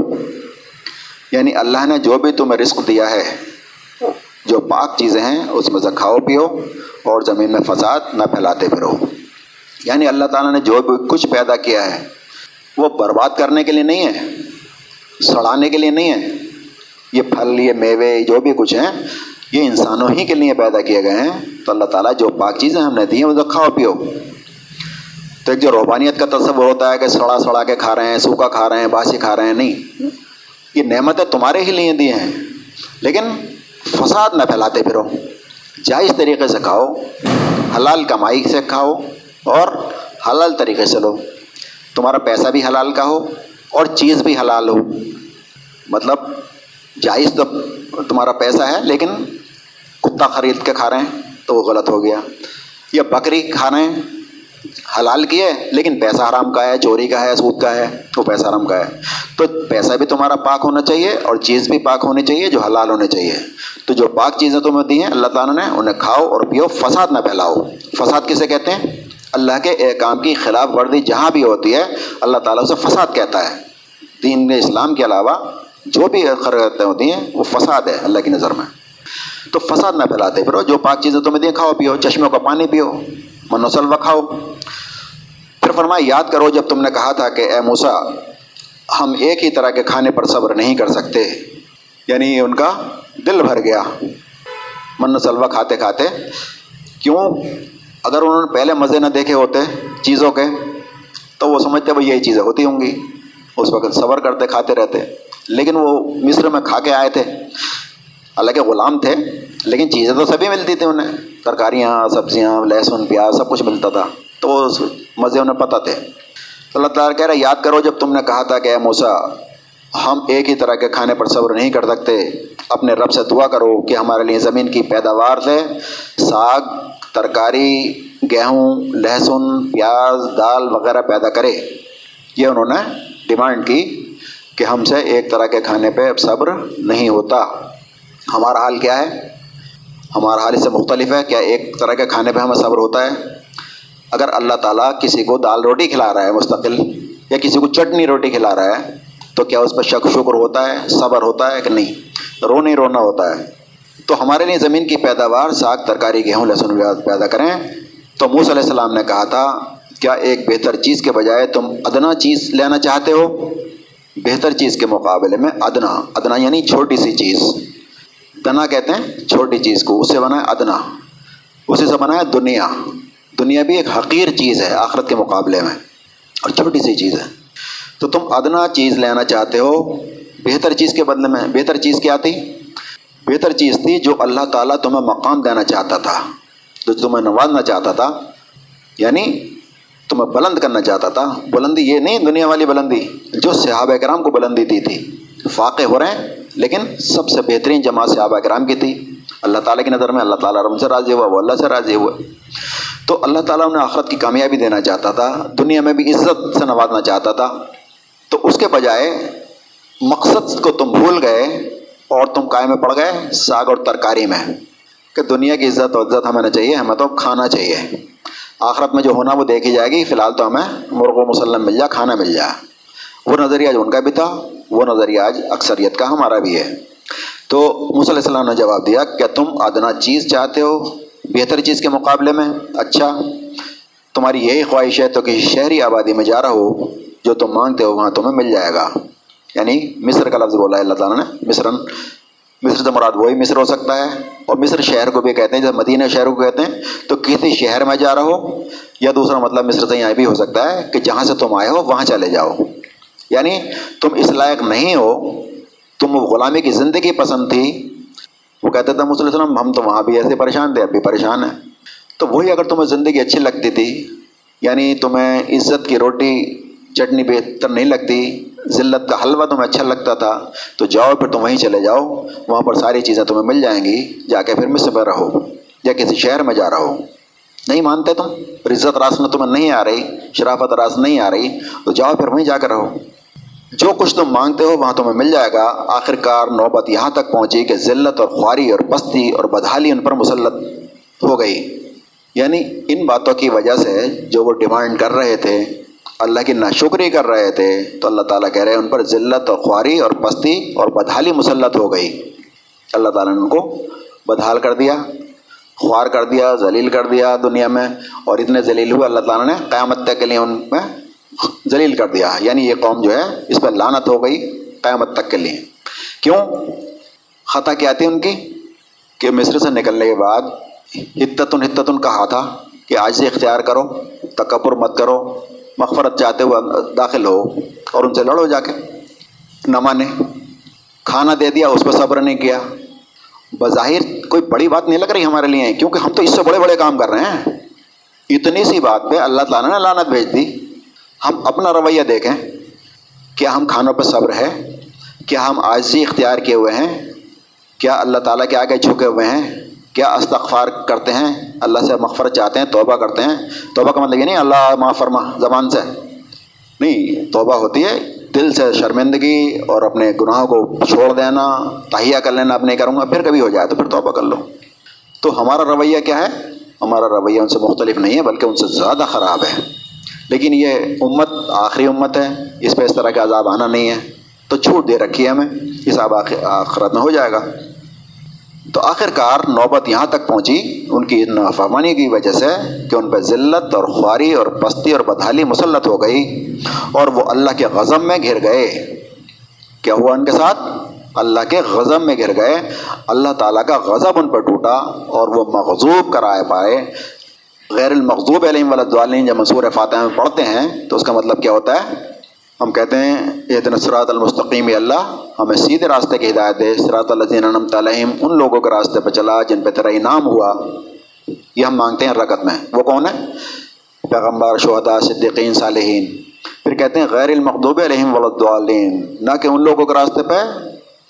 یعنی اللہ نے جو بھی تمہیں رزق دیا ہے، جو پاک چیزیں ہیں، اس میں سے کھاؤ، پیو اور زمین میں فساد نہ پھیلاتے پھرو۔ یعنی اللہ تعالیٰ نے جو بھی کچھ پیدا کیا ہے وہ برباد کرنے کے لیے نہیں ہے، سڑانے کے لیے نہیں ہے۔ یہ پھل، یہ میوے، جو بھی کچھ ہیں، یہ انسانوں ہی کے لیے پیدا کیے گئے ہیں۔ تو اللہ تعالیٰ جو پاک چیزیں ہم نے دی ہیں، وہ تو کھاؤ، پیو۔ تو ایک جو روحانیت کا تصور ہوتا ہے کہ سڑا سڑا کے کھا رہے ہیں، سوکھا کھا رہے ہیں، باسی کھا رہے ہیں، نہیں۔ یہ نعمتیں تمہارے ہی لیے دی ہیں۔ لیکن فساد نہ پھیلاتے پھرو۔ جائز طریقے سے کھاؤ، حلال کمائی سے کھاؤ اور حلال طریقے سے لو۔ تمہارا پیسہ بھی حلال کا ہو اور چیز بھی حلال ہو۔ مطلب جائز تو تمہارا پیسہ ہے، لیکن کتا خرید کے کھا رہے ہیں تو وہ غلط ہو گیا۔ یا بکری کھا رہے ہیں حلال کی ہے، لیکن پیسہ حرام کا ہے، چوری کا ہے، سود کا ہے، وہ پیسہ حرام کا ہے۔ تو پیسہ بھی تمہارا پاک ہونا چاہیے اور چیز بھی پاک ہونی چاہیے جو حلال ہونے چاہیے۔ تو جو پاک چیزیں تمہیں دی ہیں، اللہ تعالیٰ نے انہیں کھاؤ اور پیو، فساد نہ پھیلاؤ۔ فساد کسے کہتے ہیں؟ اللہ کے احکام کی خلاف ورزی جہاں بھی ہوتی ہے، اللہ تعالیٰ اسے فساد کہتا ہے۔ دین اسلام کے علاوہ جو بھی خرتیں ہوتی ہیں، وہ فساد ہے اللہ کی نظر میں۔ تو فساد نہ پھیلاتے پھر جو پاک چیزیں تمہیں دیں، کھاؤ، پیو، چشموں کا پانی پیو من کھاؤ۔ پھر فرمایا، یاد کرو، جب تم نے کہا تھا کہ اے موسا ہم ایک ہی طرح کے کھانے پر صبر نہیں کر سکتے۔ یعنی ان کا دل بھر گیا۔ من سلوا کھاتے کھاتے، کیوں؟ اگر انہوں نے پہلے مزے نہ دیکھے ہوتے چیزوں کے، تو وہ سمجھتے وہ یہی چیزیں ہوتی ہوں گی۔ اس وقت صبر کرتے، کھاتے رہتے۔ لیکن وہ مصر میں کھا کے آئے تھے۔ حالانکہ غلام تھے، لیکن چیزیں تو سبھی ملتی تھیں انہیں۔ ترکاریاں، سبزیاں، لہسن، پیاز، سب کچھ ملتا تھا۔ تو وہ مزے انہیں پتہ تھے۔ تو اللہ تعالیٰ کہہ رہے یاد کرو جب تم نے کہا تھا کہ اے موسا ہم ایک ہی طرح کے کھانے پر صبر نہیں کر سکتے۔ اپنے رب سے دعا کرو کہ ہمارے لیے زمین کی پیداوار سے، ساگ ترکاری، گیہوں، لہسن، پیاز، دال وغیرہ پیدا کرے۔ یہ انہوں نے ڈیمانڈ کی کہ ہم سے ایک طرح کے کھانے پہ اب صبر نہیں ہوتا۔ ہمارا حال کیا ہے؟ ہمارا حال اس سے مختلف ہے۔ کیا ایک طرح کے کھانے پہ ہمیں صبر ہوتا ہے؟ اگر اللہ تعالیٰ کسی کو دال روٹی کھلا رہا ہے مستقل، یا کسی کو چٹنی روٹی کھلا رہا ہے، تو کیا اس پہ شک شکر ہوتا ہے، صبر ہوتا ہے کہ نہیں؟ رو نہیں، رونا ہوتا ہے۔ تو ہمارے لیے زمین کی پیداوار ساگ ترکاری گیہوں لہسن پیدا کریں۔ تو موس علیہ السلام نے کہا تھا، کیا ایک بہتر چیز کے بجائے تم ادنا چیز لینا چاہتے ہو؟ بہتر چیز کے مقابلے میں ادنا ادنا یعنی چھوٹی سی چیز۔ دنا کہتے ہیں چھوٹی چیز کو اس سے بنا ہے ادنا اسی سے بنا ہے دنیا۔ دنیا بھی ایک حقیر چیز ہے آخرت کے مقابلے میں، اور چھوٹی سی چیز ہے۔ تو تم ادنا چیز لینا چاہتے ہو، بہتر چیز کے بدلے میں، بہتر چیز کیا تھی؟ بہتر چیز تھی جو اللہ تعالیٰ تمہیں مقام دینا چاہتا تھا، جو تمہیں نوازنا چاہتا تھا یعنی تمہیں بلند کرنا چاہتا تھا۔ بلندی یہ نہیں، دنیا والی بلندی، جو صحابہ کرام کو بلندی دی تھی۔ فاقے ہو رہے ہیں، لیکن سب سے بہترین جماعت صحابہ کرام کی تھی۔ اللہ تعالیٰ کی نظر میں، اللہ تعالیٰ رم سے راضی ہوا، وہ اللہ سے راضی ہوا تو اللہ تعالیٰ انہیں آخرت کی کامیابی دینا چاہتا تھا، دنیا میں بھی عزت سے نوازنا چاہتا تھا۔ تو اس کے بجائے مقصد کو تم بھول گئے اور تم قائم میں پڑ گئے، ساگ اور ترکاری میں، کہ دنیا کی عزت اور عزت ہمیں نہ چاہیے، ہمیں تو کھانا چاہیے۔ آخرت میں جو ہونا وہ دیکھی جائے گی، فی الحال تو ہمیں مرغ و مسلم مل جائے کھانا مل جائے وہ نظریہ جو ان کا بھی تھا، وہ نظریہ آج اکثریت کا ہمارا بھی ہے۔ تو مصلی علیہ السلام نے جواب دیا، کیا تم ادنا چیز چاہتے ہو بہتر چیز کے مقابلے میں؟ اچھا تمہاری یہی خواہش ہے تو کسی شہری آبادی میں جا رہا ہو، جو تم مانگتے ہو، وہاں تمہیں مل جائے گا۔ یعنی مصر کا لفظ بولا ہے اللہ تعالیٰ نے۔ مصرن مصر سے مراد وہی مصر ہو سکتا ہے۔ اور مصر شہر کو بھی کہتے ہیں جب مدینہ شہر کو کہتے ہیں۔ تو کسی شہر میں جا رہا ہو یا دوسرا مطلب مصر سے یہاں بھی ہو سکتا ہے کہ جہاں سے تم آئے ہو، وہاں چلے جاؤ۔ یعنی تم اس لائق نہیں ہو۔ تم غلامی کی زندگی پسند تھی۔ وہ کہتے تھے مسلم ہم تو وہاں بھی ایسے پریشان تھے، اب بھی پریشان ہیں۔ تو وہی اگر تمہیں زندگی اچھی لگتی تھی یعنی تمہیں عزت کی روٹی، چٹنی بہتر نہیں لگتی ذلت کا حلوہ تمہیں اچھا لگتا تھا، تو جاؤ پھر تم وہیں چلے جاؤ، وہاں پر ساری چیزیں تمہیں مل جائیں گی، جا کے پھر مصر میں رہو، یا کسی شہر میں جا رہو نہیں مانتے تم؟ عزت راس میں تمہیں نہیں آ رہی، شرافت راس نہیں آ رہی، تو جاؤ پھر وہیں جا کر رہو۔ جو کچھ تم مانگتے ہو وہاں تمہیں مل جائے گا۔ آخر کار نوبت یہاں تک پہنچی کہ ذلت اور خواری اور پستی اور بدحالی ان پر مسلط ہو گئی۔ یعنی ان باتوں کی وجہ سے جو وہ ڈیمانڈ کر رہے تھے اللہ کی ناشکری کر رہے تھے تو اللہ تعالیٰ کہہ رہے ہیں ان پر ذلت اور خواری اور پستی اور بدحالی مسلط ہو گئی۔ اللہ تعالیٰ نے ان کو بدحال کر دیا، خوار کر دیا، ذلیل کر دیا دنیا میں۔ اور اتنے ذلیل ہوئے اللہ تعالیٰ نے قیامت تک کے لیے ان میں ذلیل کر دیا۔ یعنی یہ قوم جو ہے، اس پر لانت ہو گئی قیامت تک کے لیے۔ کیوں؟ خطا کیا تھی ان کی؟ کہ مصر سے نکلنے کے بعد حتتن حتتن کہا تھا کہ آج سے اختیار کرو، تکبر مت کرو مغفرت چاہتے ہوئے داخل ہو اور ان سے لڑو جا کے۔ نہ مانے، کھانا دے دیا، اس پہ صبر نہیں کیا۔ بظاہر کوئی بڑی بات نہیں لگ رہی ہمارے لیے، کیونکہ ہم تو اس سے بڑے بڑے کام کر رہے ہیں۔ اتنی سی بات پہ اللہ تعالیٰ نے لانت بھیج دی۔ ہم اپنا رویہ دیکھیں، کیا ہم کھانوں پہ صبر ہے؟ کیا ہم آجزی اختیار کیے ہوئے ہیں؟ کیا اللہ تعالیٰ کے آگے جھکے ہوئے ہیں؟ کیا استغفار کرتے ہیں؟ اللہ سے مغفرت چاہتے ہیں، توبہ کرتے ہیں۔ توبہ کا مطلب یہ نہیں، اللہ ما فرما، زبان سے۔ نہیں، توبہ ہوتی ہے۔ دل سے شرمندگی اور اپنے گناہوں کو چھوڑ دینا، تہیا کر لینا اب نہیں کروں گا پھر کبھی ہو جائے تو پھر توبہ کر لو۔ تو ہمارا رویہ کیا ہے؟ ہمارا رویہ ان سے مختلف نہیں ہے، بلکہ ان سے زیادہ خراب ہے۔ لیکن یہ امت آخری امت ہے، اس پہ اس طرح کا عذاب آنا نہیں ہے۔ تو چھوٹ دے رکھی ہے ہمیں، حساب آخرت میں ہو جائے گا۔ تو آخر کار نوبت یہاں تک پہنچی، ان کی نافرمانی کی وجہ سے کہ ان پہ ذلت اور خواری اور پستی اور بدحالی مسلط ہو گئی اور وہ اللہ کے غضب میں گھر گئے۔ کیا ہوا ان کے ساتھ؟ اللہ کے غضب میں گر گئے۔ اللہ تعالیٰ کا غضب ان پر ٹوٹا اور وہ مغزوب کرائے پائے۔ غیر المغضوب علیہم ولادین جب منصور فاتح میں پڑھتے ہیں تو اس کا مطلب کیا ہوتا ہے؟ ہم کہتے ہیں، یہ دن سرات المستقیم اللہ ہمیں سیدھے راستے کی ہدایت دے۔ سرات الم تعلیم ان لوگوں کے راستے پہ چلا جن پہ تیرا انعام ہوا۔ یہ ہم مانگتے ہیں رکت میں۔ وہ کون ہے؟ پیغمبر شہدا صدیقین، صالحین۔ پھر کہتے ہیں، غیر المقوب علیہم ولادین نہ کہ ان لوگوں کے راستے پہ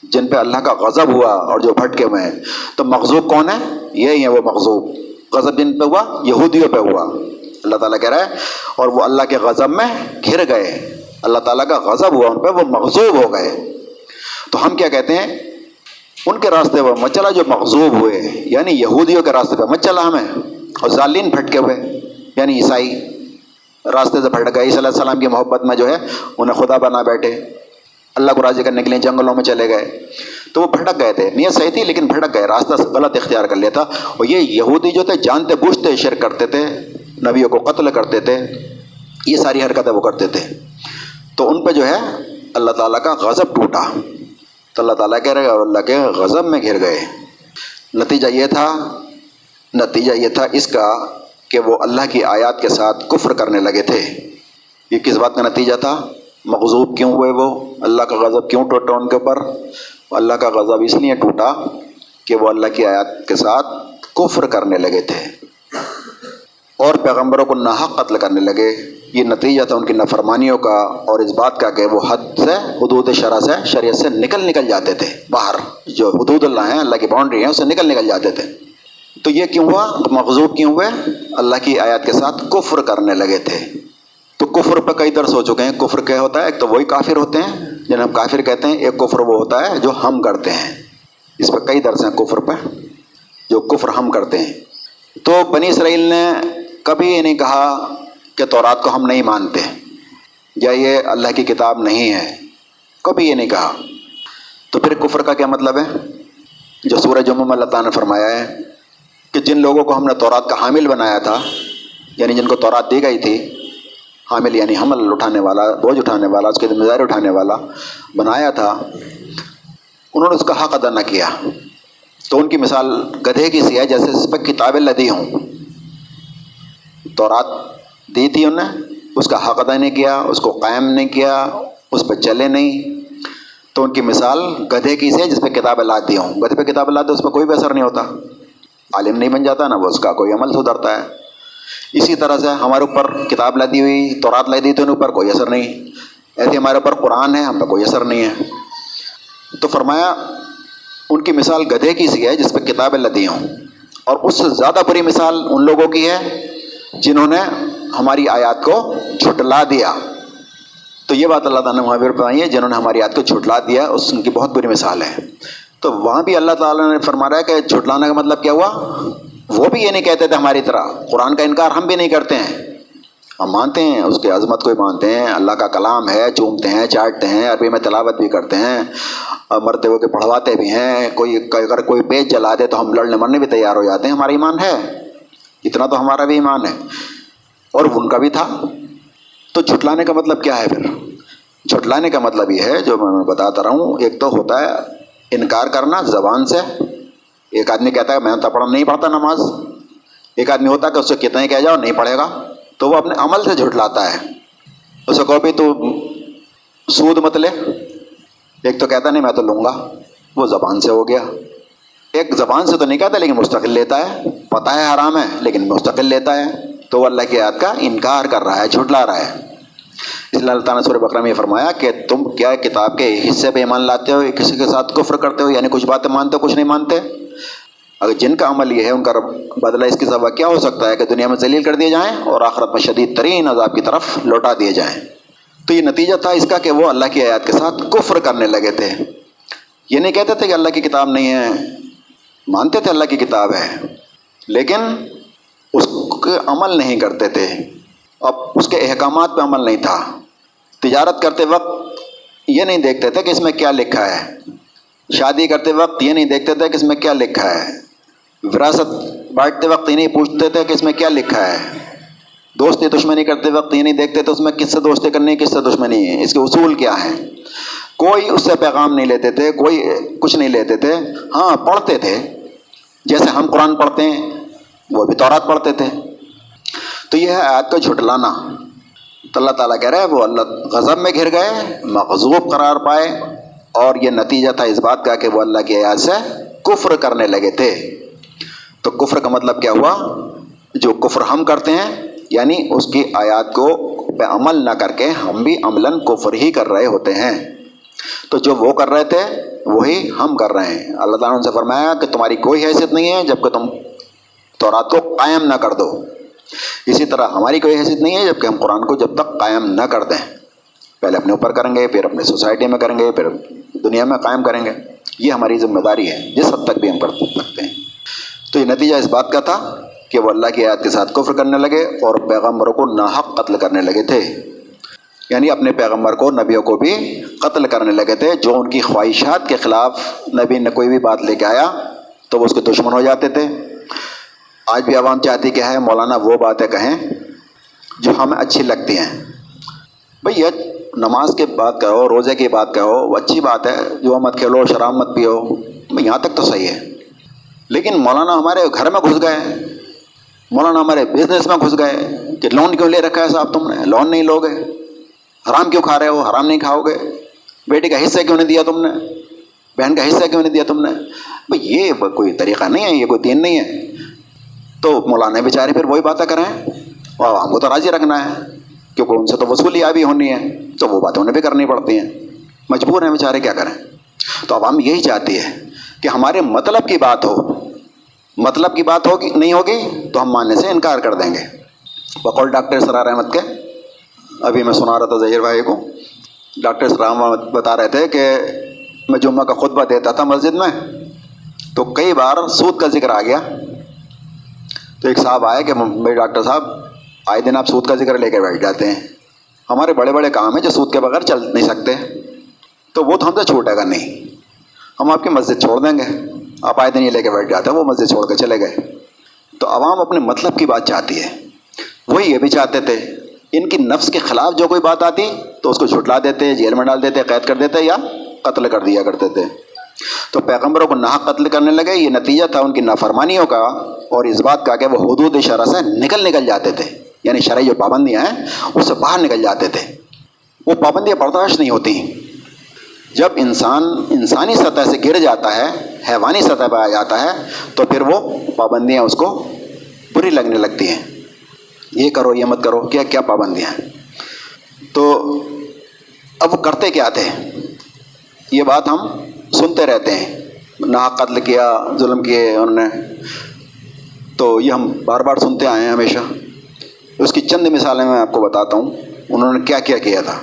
جن پہ اللہ کا غضب ہوا اور جو بھٹکے ہوئے ہیں۔ تو مغزوب کون ہے؟ یہی ہے وہ مغزوب غضب جن پہ ہوا؟ یہودیوں پہ ہوا۔ اللہ تعالیٰ کہہ رہا ہے، اور وہ اللہ کے غضب میں گھر گئے۔ اللہ تعالیٰ کا غضب ہوا ان پہ، وہ مغزوب ہو گئے۔ تو ہم کیا کہتے ہیں؟ ان کے راستے پر مت چلا جو مغزوب ہوئے۔ یعنی یہودیوں کے راستے پہ مت چلا ہمیں۔ اور ظالین پھٹکے ہوئے۔ یعنی عیسائی راستے سے پھٹ گئے۔ عیسی علیہ السلام کی محبت میں جو ہے، انہیں خدا بنا بیٹھے۔ اللہ کو راضی کرنے کے لیے جنگلوں میں چلے گئے۔ تو وہ بھٹک گئے تھے۔ نیت صحیح تھی، لیکن بھٹک گئے۔ راستہ غلط اختیار کر لیا تھا۔ اور یہ یہودی جو تھے، جانتے بوجھتے، شرک کرتے تھے۔ نبیوں کو قتل کرتے تھے۔ یہ ساری حرکتیں وہ کرتے تھے۔ تو ان پہ جو ہے اللہ تعالیٰ کا غضب ٹوٹا۔ تو اللہ تعالیٰ کہہ رہے اللہ کے غضب میں گھر گئے۔ نتیجہ یہ تھا، نتیجہ یہ تھا اس کا کہ وہ اللہ کی آیات کے ساتھ کفر کرنے لگے تھے۔ یہ کس بات کا نتیجہ تھا؟ مغزوب کیوں ہوئے وہ؟ اللہ کا غضب کیوں ٹوٹا ان کے اوپر؟ اللہ کا غضب اس لیے ٹوٹا کہ وہ اللہ کی آیات کے ساتھ کفر کرنے لگے تھے۔ اور پیغمبروں کو ناحق قتل کرنے لگے۔ یہ نتیجہ تھا ان کی نفرمانیوں کا اور اس بات کا کہ وہ حد سے، حدود شرح سے، شریعت سے نکل نکل جاتے تھے۔ باہر جو حدود اللہ ہیں، اللہ کی باؤنڈری ہیں اسے نکل نکل جاتے تھے۔ تو یہ کیوں ہوا؟ مغزوب کیوں ہوئے؟ اللہ کی آیات کے ساتھ کفر کرنے لگے تھے۔ تو کفر پہ کئی درس ہو چکے ہیں۔ کفر کیا ہوتا ہے؟ ایک تو وہی کافر ہوتے ہیں جنہیں ہم کافر کہتے ہیں، ایک کفر وہ ہوتا ہے جو ہم کرتے ہیں۔ اس پہ کئی درس ہیں کفر پہ جو کفر ہم کرتے ہیں۔ تو بنی اسرائیل نے کبھی یہ نہیں کہا کہ تورات کو ہم نہیں مانتے یا یہ اللہ کی کتاب نہیں ہے، کبھی یہ نہیں کہا۔ تو پھر کفر کا کیا مطلب ہے؟ جو سورہ جمعہ میں اللہ تعالیٰ نے فرمایا ہے کہ جن لوگوں کو ہم نے تورات کا حامل بنایا تھا یعنی جن کو تورات دی گئی تھی، حامل یعنی حمل اٹھانے والا، بوجھ اٹھانے والا، اس کے ذمہ داری اٹھانے والا بنایا تھا، انہوں نے اس کا حق ادا نہ کیا۔ تو ان کی مثال گدھے کی سی ہے، جیسے اس پہ کتابیں لدی ہوں۔ تو رات دی تھی انہیں اس کا حق ادا نہیں کیا، اس کو قائم نہیں کیا، اس پہ چلے نہیں۔ تو ان کی مثال گدھے کی سے جس پہ کتابیں لاتی ہوں۔ گدھے پہ کتابیں لاتے، اس پہ کوئی بھی اثر نہیں ہوتا۔ عالم نہیں بن جاتا نا وہ اس کا کوئی عمل سدھرتا ہے۔ اسی طرح سے ہمارے اوپر کتاب لدی ہوئی تو رات لائی دی تو ان اوپر کوئی اثر نہیں۔ ایسے ہمارے اوپر قرآن ہے، ہم پہ کوئی اثر نہیں ہے۔ تو فرمایا، ان کی مثال گدھے کی سی ہے، جس پہ کتابیں لدی ہوں۔ اور اس سے زیادہ بری مثال ان لوگوں کی ہے جنہوں نے ہماری آیات کو جھٹلا دیا۔ تو یہ بات اللہ تعالیٰ نے وہاں بتائی ہے، جنہوں نے ہماری یاد کو چھٹلا دیا، اس کی بہت بری مثال ہے۔ تو وہاں بھی اللہ تعالیٰ نے فرما رہا ہے کہ چھٹلانے کا مطلب کیا ہوا؟ وہ بھی یہ نہیں کہتے تھے ہماری طرح، قرآن کا انکار ہم بھی نہیں کرتے ہیں۔ ہم مانتے ہیں، اس کی عظمت کو بھی مانتے ہیں، اللہ کا کلام ہے، چومتے ہیں، چاٹتے ہیں، عربی میں تلاوت بھی کرتے ہیں، اور مرتے ہوئے کے پڑھواتے بھی ہیں۔ کوئی اگر کوئی پیج جلا دے تو ہم لڑنے مرنے بھی تیار ہو جاتے ہیں، ہمارا ایمان ہے۔ اتنا تو ہمارا بھی ایمان ہے۔ اور ان کا بھی تھا۔ تو جھٹلانے کا مطلب کیا ہے پھر؟ جھٹلانے کا مطلب یہ ہے، جو میں بتاتا رہا ہوں، ایک تو ہوتا ہے انکار کرنا زبان سے۔ ایک آدمی کہتا ہے میں تو پڑھ نہیں پڑھتا نماز۔ ایک آدمی ہوتا ہے کہ اس سے کتنا ہی کہہ جاؤ، نہیں پڑھے گا۔ تو وہ اپنے عمل سے جھٹلاتا ہے۔ اسے کہو بھی تو سود مت لے۔ ایک تو کہتا نہیں، میں تو لوں گا۔ وہ زبان سے ہو گیا۔ ایک زبان سے تو نہیں کہتا، لیکن مستقل لیتا ہے۔ پتہ ہے حرام ہے، لیکن مستقل لیتا ہے۔ تو وہ اللہ کی یاد کا انکار کر رہا ہے، جھٹلا رہا ہے۔ اس لیے اللہ تعالیٰ نے سورہ بکرم یہ فرمایا کہ تم کیا کتاب کے حصے پہ ایمان لاتے ہو، کسی کے ساتھ کفر کرتے ہو؟ یعنی کچھ باتیں مانتے ہو، کچھ نہیں مانتے؟ اگر جن کا عمل یہ ہے، ان کا بدلہ اس کے سبب کیا ہو سکتا ہے کہ دنیا میں ذلیل کر دیے جائیں اور آخرت میں شدید ترین عذاب کی طرف لوٹا دیے جائیں؟ تو یہ نتیجہ تھا اس کا کہ وہ اللہ کی آیات کے ساتھ کفر کرنے لگے تھے۔ یہ نہیں کہتے تھے کہ اللہ کی کتاب نہیں ہے، مانتے تھے اللہ کی کتاب ہے۔ لیکن اس کے عمل نہیں کرتے تھے۔ اب اس کے احکامات پہ عمل نہیں تھا۔ تجارت کرتے وقت یہ نہیں دیکھتے تھے کہ اس میں کیا لکھا ہے۔ شادی کرتے وقت یہ نہیں دیکھتے تھے کہ اس میں کیا لکھا ہے۔ وراثت بانٹتے وقت یہ نہیں پوچھتے تھے کہ اس میں کیا لکھا ہے۔ دوستی دشمنی کرتے وقت یہ نہیں دیکھتے تھے اس میں کس سے دوستی کرنی ہے، کس سے دشمنی ہے، اس کے اصول کیا ہیں۔ کوئی اس سے پیغام نہیں لیتے تھے، کوئی کچھ نہیں لیتے تھے۔ ہاں پڑھتے تھے۔ جیسے ہم قرآن پڑھتے ہیں وہ بھی تورات پڑھتے تھے۔ تو یہ ہے آیت کو جھٹلانا۔ تو اللہ تعالیٰ کہہ رہے ہیں وہ اللہ غضب میں گھر گئے، مغضوب قرار پائے اور یہ نتیجہ تھا اس بات کا کہ وہ اللہ کی آیات سے کفر کرنے لگے تھے۔ تو کفر کا مطلب کیا ہوا؟ جو کفر ہم کرتے ہیں یعنی اس کی آیات کو پہ عمل نہ کر کے ہم بھی عملاً کفر ہی کر رہے ہوتے ہیں۔ تو جو وہ کر رہے تھے، وہی ہم کر رہے ہیں۔ اللہ تعالیٰ نے سے فرمایا کہ تمہاری کوئی حیثیت نہیں ہے، جبکہ تم تو رات کو قائم نہ کر دو۔ اسی طرح ہماری کوئی حیثیت نہیں ہے جبکہ ہم قرآن کو جب تک قائم نہ کر دیں۔ پہلے اپنے اوپر کریں گے، پھر اپنے سوسائٹی میں کریں گے، پھر دنیا میں قائم کریں گے۔ یہ ہماری ذمہ داری ہے، جس حد تک بھی ہم کر سکتے ہیں۔ تو یہ نتیجہ اس بات کا تھا کہ وہ اللہ کی آیات کے ساتھ کفر کرنے لگے اور پیغمبروں کو ناحق قتل کرنے لگے تھے۔ یعنی اپنے پیغمبر کو، نبیوں کو بھی قتل کرنے لگے تھے، جو ان کی خواہشات کے خلاف نبی نے کوئی بھی بات لے کے آیا تو وہ اس کے دشمن ہو جاتے تھے۔ آج بھی عوام چاہتی کہ ہے مولانا وہ باتیں کہیں جو ہمیں اچھی لگتی ہیں۔ بھئی یہ نماز کے بات کہو، روزے کی بات کہو، وہ اچھی بات ہے، جو مت کھیلو، شراب مت پیو۔ یہاں تک تو صحیح ہے۔ لیکن مولانا ہمارے گھر میں گھس گئے۔ مولانا ہمارے بزنس میں گھس گئے۔ کہ لون کیوں لے رکھا ہے صاحب تم نے؟ لون نہیں لوگے۔ حرام کیوں کھا رہے ہو؟ حرام نہیں کھاؤ گے۔ بیٹی کا حصہ کیوں نہیں دیا تم نے؟ بہن کا حصہ کیوں نہیں دیا تم نے؟ بھئی یہ کوئی طریقہ نہیں ہے، یہ کوئی دین نہیں ہے۔ تو مولانا بیچارے پھر وہی باتیں کریں۔ اور ہم کو تو راضی رکھنا ہے، کیونکہ ان سے تو وصولیاں بھی ہونی ہے تو وہ باتیں انہیں بھی کرنی پڑتی ہیں۔ مجبور ہیں بیچارے، کیا کریں؟ تو عوام یہی چاہتی ہے کہ ہمارے مطلب کی بات ہو۔ مطلب کی بات ہوگی، نہیں ہوگی، تو ہم ماننے سے انکار کر دیں گے۔ بقول ڈاکٹر سرار احمد کے، ابھی میں سنا رہا تھا ظہیر بھائی کو۔ ڈاکٹر سر احمد بتا رہے تھے کہ میں جمعہ کا خطبہ دیتا تھا مسجد میں، تو کئی بار سود کا ذکر آ گیا۔ تو ایک صاحب آئے کہ میرے ڈاکٹر صاحب، آئے دن آپ سود کا ذکر لے کے بیٹھ جاتے ہیں۔ ہمارے بڑے بڑے کام ہیں جو سود کے بغیر چل نہیں سکتے۔ تو وہ تو ہم سے چھوٹے گا نہیں۔ ہم آپ کی مسجد چھوڑ دیں گے۔ آپ آئے دن یہ لے کے بیٹھ جاتے ہیں، وہ مسجد چھوڑ کے چلے گئے۔ تو عوام اپنے مطلب کی بات چاہتی ہے۔ وہی یہ بھی چاہتے تھے، ان کی نفس کے خلاف جو کوئی بات آتی تو اس کو چھٹلا دیتے، جیل میں ڈال دیتے، قید کر دیتے یا قتل کر دیا کرتے تھے۔ تو پیغمبروں کو نہ قتل کرنے لگے، یہ نتیجہ تھا ان کی نافرمانیوں کا، اور اس بات کا کہ وہ حدود شرح سے نکل نکل جاتے تھے۔ یعنی شرعی جو پابندیاں ہیں، اس سے باہر نکل جاتے تھے۔ وہ پابندیاں برداشت نہیں ہوتی۔ جب انسان انسانی سطح سے گر جاتا ہے، حیوانی سطح پہ آ جاتا ہے، تو پھر وہ پابندیاں اس کو بری لگنے لگتی ہیں۔ یہ کرو، یہ مت کرو، کیا کیا پابندیاں ہیں؟ تو اب وہ کرتے کیا تھے؟ یہ بات ہم سنتے رہتے ہیں۔ نہ قتل کیا، ظلم کیے انہوں نے۔ تو یہ ہم بار بار سنتے آئے ہیں ہمیشہ۔ اس کی چند مثالیں میں آپ کو بتاتا ہوں۔ انہوں نے کیا کیا کیا تھا۔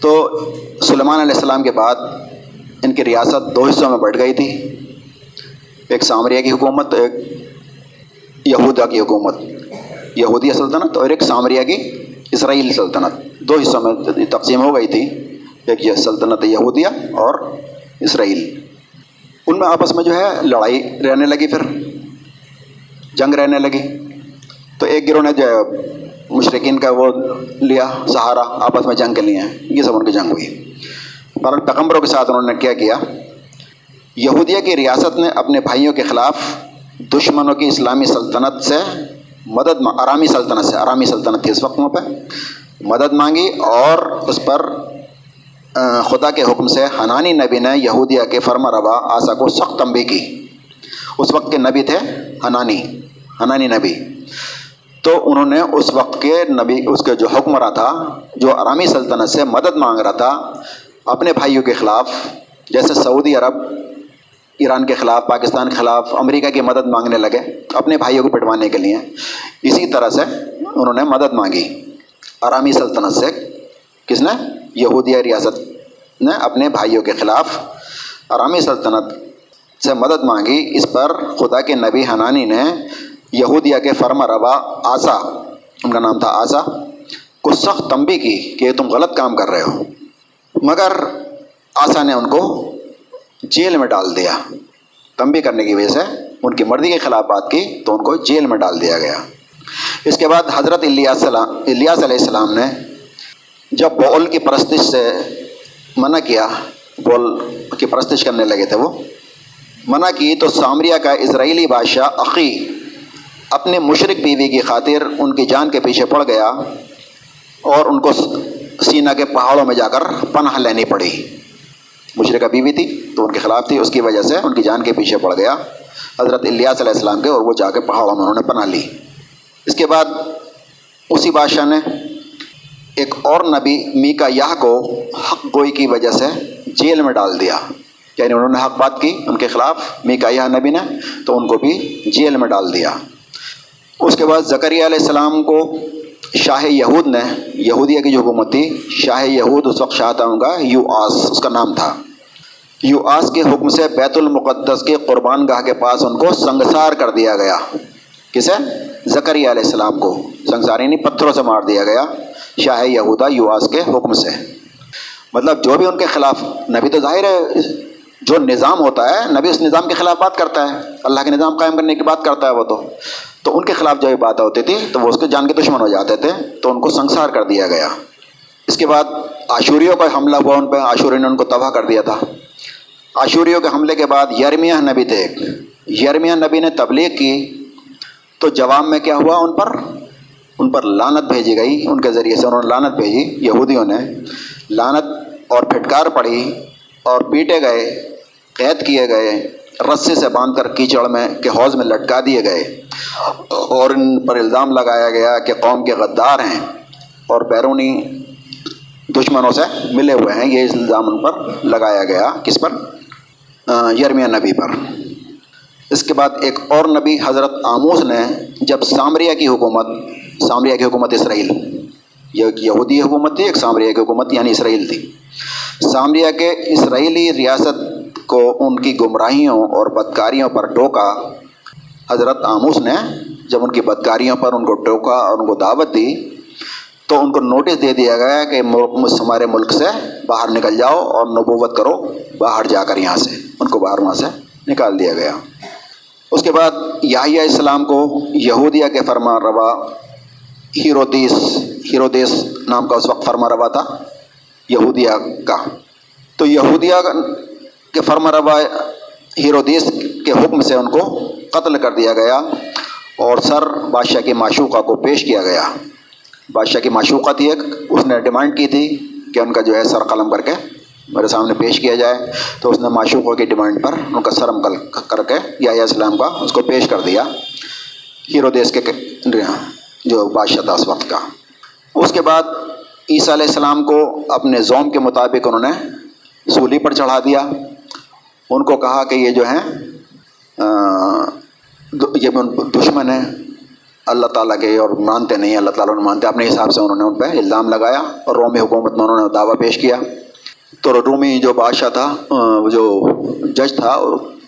تو سلیمان علیہ السلام کے بعد ان کی ریاست دو حصوں میں بڑھ گئی تھی۔ ایک سامریہ کی حکومت، ایک یہودا کی حکومت۔ یہودی سلطنت اور ایک سامریہ کی اسرائیلی سلطنت۔ دو حصوں میں تقسیم ہو گئی تھی۔ ایک یہ سلطنت یہودیہ اور اسرائیل۔ ان میں آپس میں جو ہے لڑائی رہنے لگی پھر۔ جنگ رہنے لگی۔ تو ایک گروہ نے جو ہے مشرقین کا وہ لیا، سہارا، آپس میں جنگ کے لیے۔ یہ سب ان کی جنگ ہوئی۔ پر پیغمبروں کے ساتھ انہوں نے کیا کیا؟ یہودیہ کی ریاست نے اپنے بھائیوں کے خلاف دشمنوں کی اسلامی سلطنت سے مدد آرامی سلطنت سے آرامی سلطنت تھی اس وقت وہاں پہ۔ مدد مانگی اور اس پر خدا کے حکم سے حنانی نبی نے یہودیہ کے فرما روا آسا کو سخت تنبی کی۔ اس وقت کے نبی تھے حنانی حنانی نبی۔ تو انہوں نے اس وقت کے نبی، اس کے جو حکمراں تھا، جو آرامی سلطنت سے مدد مانگ رہا تھا، اپنے بھائیوں کے خلاف، جیسے سعودی عرب، ایران کے خلاف، پاکستان کے خلاف، امریکہ کی مدد مانگنے لگے اپنے بھائیوں کو پٹوانے کے لیے، اسی طرح سے انہوں نے مدد مانگی۔ آرامی سلطنت سے کس نے؟ یہودیہ ریاست نے اپنے بھائیوں کے خلاف آرامی سلطنت سے مدد مانگی، اس پر خدا کے نبی حنانی نے یہودیہ کے فرما روا آسا، ان کا نام تھا آسا، کو سخت تنبی کی کہ تم غلط کام کر رہے ہو۔ مگر آسا نے ان کو جیل میں ڈال دیا۔ تنبی کرنے کی وجہ سے ان کی مرضی کے خلاف بات کی تو ان کو جیل میں ڈال دیا گیا۔ اس کے بعد حضرت الیاس الیاس علیہ السلام نے جب بول کی پرستش سے منع کیا بول کی پرستش کرنے لگے تھے وہ۔ منع کی تو سامریہ کا اسرائیلی بادشاہ عقی اپنے مشرق بیوی کی خاطر ان کی جان کے پیچھے پڑ گیا اور ان کو سینا کے پہاڑوں میں جا کر پناہ لینی پڑی۔ مشرقہ بیوی تھی تو ان کے خلاف تھی، اس کی وجہ سے ان کی جان کے پیچھے پڑ گیا۔ حضرت الیاس علیہ السلام کے اور وہ جا کے پہاڑوں میں انہوں نے پناہ لی۔ اس کے بعد اسی بادشاہ نے ایک اور نبی میکا یاہ کو حق گوئی کی وجہ سے جیل میں ڈال دیا۔ یعنی انہوں نے حق بات کی، ان کے خلاف میکا یاہ نبی نے تو ان کو بھی جیل میں ڈال دیا۔ اس کے بعد زکریہ علیہ السلام کو شاہ یہود نے، یہودیہ کی جو حکومت تھی، شاہ یہود اس وقت شاہ تھا ان کا یو آس اس کا نام تھا۔ یو آس کے حکم سے بیت المقدس کے قربان گاہ کے پاس ان کو سنگسار کر دیا گیا۔ کسے؟ زکریہ علیہ السلام کو۔ سنگسار یعنی پتھروں سے مار دیا گیا۔ شاہ یہودا یو آس کے حکم سے۔ مطلب جو بھی ان کے خلاف، نبی تو ظاہر ہے، جو نظام ہوتا ہے، نبی اس نظام کے خلاف بات کرتا ہے۔ اللہ کے نظام قائم کرنے کی بات کرتا ہے وہ تو۔ تو ان کے خلاف جو باتیں ہوتی تھی، تو وہ اس کے جان کے دشمن ہو جاتے تھے، تو ان کو سنسار کر دیا گیا۔ اس کے بعد آشوریوں کا حملہ ہوا ان پہ آشوری نے ان کو تباہ کر دیا تھا۔ آشوریوں کے حملے کے بعد یرمیہ نبی تھے۔ ایک یرمیہ نبی نے تبلیغ کی۔ تو جواب میں کیا ہوا ان پر؟ ان پر لانت بھیجی گئی، ان کے ذریعے سے انہوں نے لانت بھیجی یہودیوں نے۔ لانت اور پھٹکار پڑی اور پیٹے گئے، قید کیے گئے رسے سے باندھ کر کیچڑ میں کے حوض میں لٹکا دیے گئے۔ اور ان پر الزام لگایا گیا کہ قوم کے غدار ہیں اور بیرونی دشمنوں سے ملے ہوئے ہیں۔ یہ الزام ان پر لگایا گیا۔ کس پر؟ یرمیہ نبی پر۔ اس کے بعد ایک اور نبی حضرت آموز نے جب سامریہ کی حکومت سامریہ کی حکومت اسرائیل۔ یہ ایک یہودی حکومت تھی، ایک سامریہ کی حکومت یعنی اسرائیل تھی۔ سامریہ کے اسرائیلی ریاست کو ان کی گمراہیوں اور بدکاریوں پر ٹوکا۔ حضرت آموس نے جب ان کی بدکاریوں پر ان کو ٹوکا اور ان کو دعوت دی، تو ان کو نوٹس دے دیا گیا کہ ہمارے ملک سے باہر نکل جاؤ اور نبوت کرو، باہر جا کر یہاں سے۔ ان کو باہر وہاں سے نکال دیا گیا۔ اس کے بعد یاہیا اسلام کو یہودیہ کے فرما روا ہیرودیس ہیرودیس نام کا اس وقت فرما روا تھا، یہودیہ کا۔ تو یہودیہ کہ فرما روا ہیرودیس کے حکم سے ان کو قتل کر دیا گیا اور سر بادشاہ کی معشوقہ کو پیش کیا گیا۔ بادشاہ کی معشوقہ تھی ایک، اس نے ڈیمانڈ کی تھی کہ ان کا جو ہے سر قلم کر کے میرے سامنے پیش کیا جائے۔ تو اس نے معشوقوں کی ڈیمانڈ پر ان کا سرم کر کے یا اسلام کا اس کو پیش کر دیا۔ ہیرو دیس کے جو بادشاہ تھا اس وقت کا۔ اس کے بعد عیسیٰ علیہ السلام کو اپنے زوم کے مطابق انہوں نے سولی پر چڑھا دیا۔ ان کو کہا کہ یہ جو ہیں یہ دشمن ہیں، اللہ تعالیٰ کے اور مانتے نہیں، اللہ تعالیٰ نے مانتے۔ اپنے حساب سے انہوں نے ان پہ الزام لگایا اور رومی حکومت میں انہوں نے دعویٰ پیش کیا۔ تو رومی جو بادشاہ تھا جو جج تھا،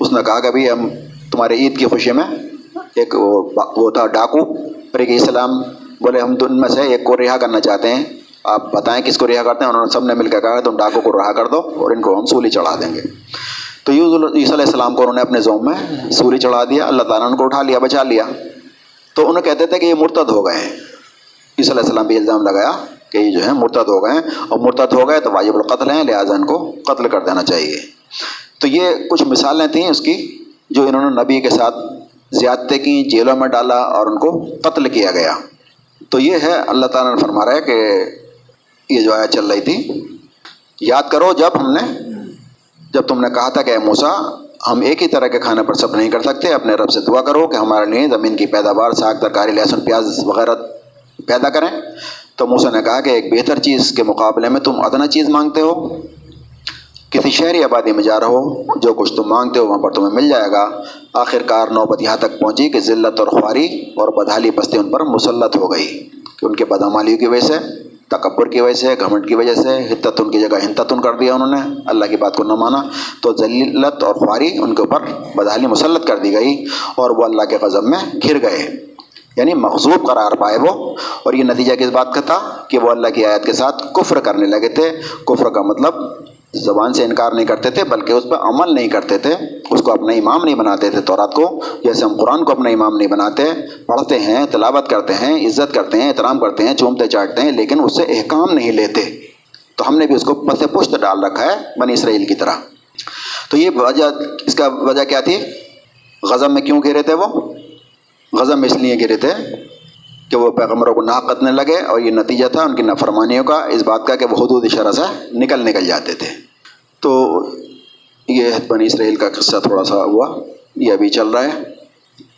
اس نے کہا کہ بھائی ہم تمہارے عید کی خوشی میں ایک وہ تھا ڈاکو۔ فریق اسلام بولے، ہم ان میں سے ایک کو رہا کرنا چاہتے ہیں۔ آپ بتائیں کس کو رہا کرتے ہیں؟ انہوں نے سب نے مل کے کہا، تم ڈاکو کو رہا کر دو اور ان کو ہم سولی چڑھا دیں گے۔ تو عیسی علیہ السلام کو انہوں نے اپنے زوم میں سولی چڑھا دیا، اللہ تعالیٰ نے ان کو اٹھا لیا، بچا لیا۔ تو انہوں کہتے تھے کہ یہ مرتد ہو گئے ہیں۔ عیسی علیہ السلام بھی الزام لگایا کہ یہ جو ہے مرتد ہو گئے ہیں۔ اور مرتد ہو گئے تو واجب القتل ہیں، لہٰذا ان کو قتل کر دینا چاہیے۔ تو یہ کچھ مثالیں تھیں اس کی، جو انہوں نے نبی کے ساتھ زیادتی کی جیلوں میں ڈالا اور ان کو قتل کیا گیا۔ تو یہ ہے اللہ تعالیٰ نے فرما رہا ہے کہ یہ جو آیا چل رہی تھی، یاد کرو جب ہم نے جب تم نے کہا تھا کہ موسا ہم ایک ہی طرح کے کھانے پر سب نہیں کر سکتے، اپنے رب سے دعا کرو کہ ہمارے لیے زمین کی پیداوار، ساگ، ترکاری، لہسن، پیاز، وغیرہ پیدا کریں۔ تو موسا نے کہا کہ ایک بہتر چیز کے مقابلے میں تم ادنا چیز مانگتے ہو۔ کسی شہری آبادی میں جا رہو، جو کچھ تم مانگتے ہو وہاں پر تمہیں مل جائے گا۔ آخر کار نوبت یہاں تک پہنچی کہ ذلت اور خواری اور بدحالی پستی ان پر مسلط ہو گئی۔ کہ ان کے بدعمالیوں کی وجہ سے، تکبر کی وجہ سے گھمنٹ کی وجہ سے حتتن کی جگہ ہنتتن کر دیا انہوں نے۔ اللہ کی بات کو نہ مانا تو ذلت اور خواری ان کے اوپر بدحالی مسلط کر دی گئی اور وہ اللہ کے غضب میں گھر گئے۔ یعنی مغزوب قرار پائے وہ۔ اور یہ نتیجہ کس بات کا تھا؟ کہ وہ اللہ کی آیت کے ساتھ کفر کرنے لگے تھے۔ کفر کا مطلب زبان سے انکار نہیں کرتے تھے، بلکہ اس پہ عمل نہیں کرتے تھے۔ اس کو اپنا امام نہیں بناتے تھے تورات کو، جیسے ہم قرآن کو اپنا امام نہیں بناتے۔ پڑھتے ہیں، تلاوت کرتے ہیں، عزت کرتے ہیں، احترام کرتے ہیں، چومتے چاٹتے ہیں، لیکن اس سے احکام نہیں لیتے۔ تو ہم نے بھی اس کو پس پشت ڈال رکھا ہے، بنی اسرائیل کی طرح۔ تو یہ وجہ، اس کا وجہ کیا تھی؟ غزم میں کیوں گرے تھے وہ؟ غزم اس لیے گرے تھے کہ وہ پیغمبروں کو نہ قتنے لگے اور یہ نتیجہ تھا ان کی نافرمانیوں کا، اس بات کا کہ وہ حدود شرح سے نکل نکل جاتے تھے۔ تو یہ بنی اسرائیل کا قصہ تھوڑا سا ہوا، یہ ابھی چل رہا ہے۔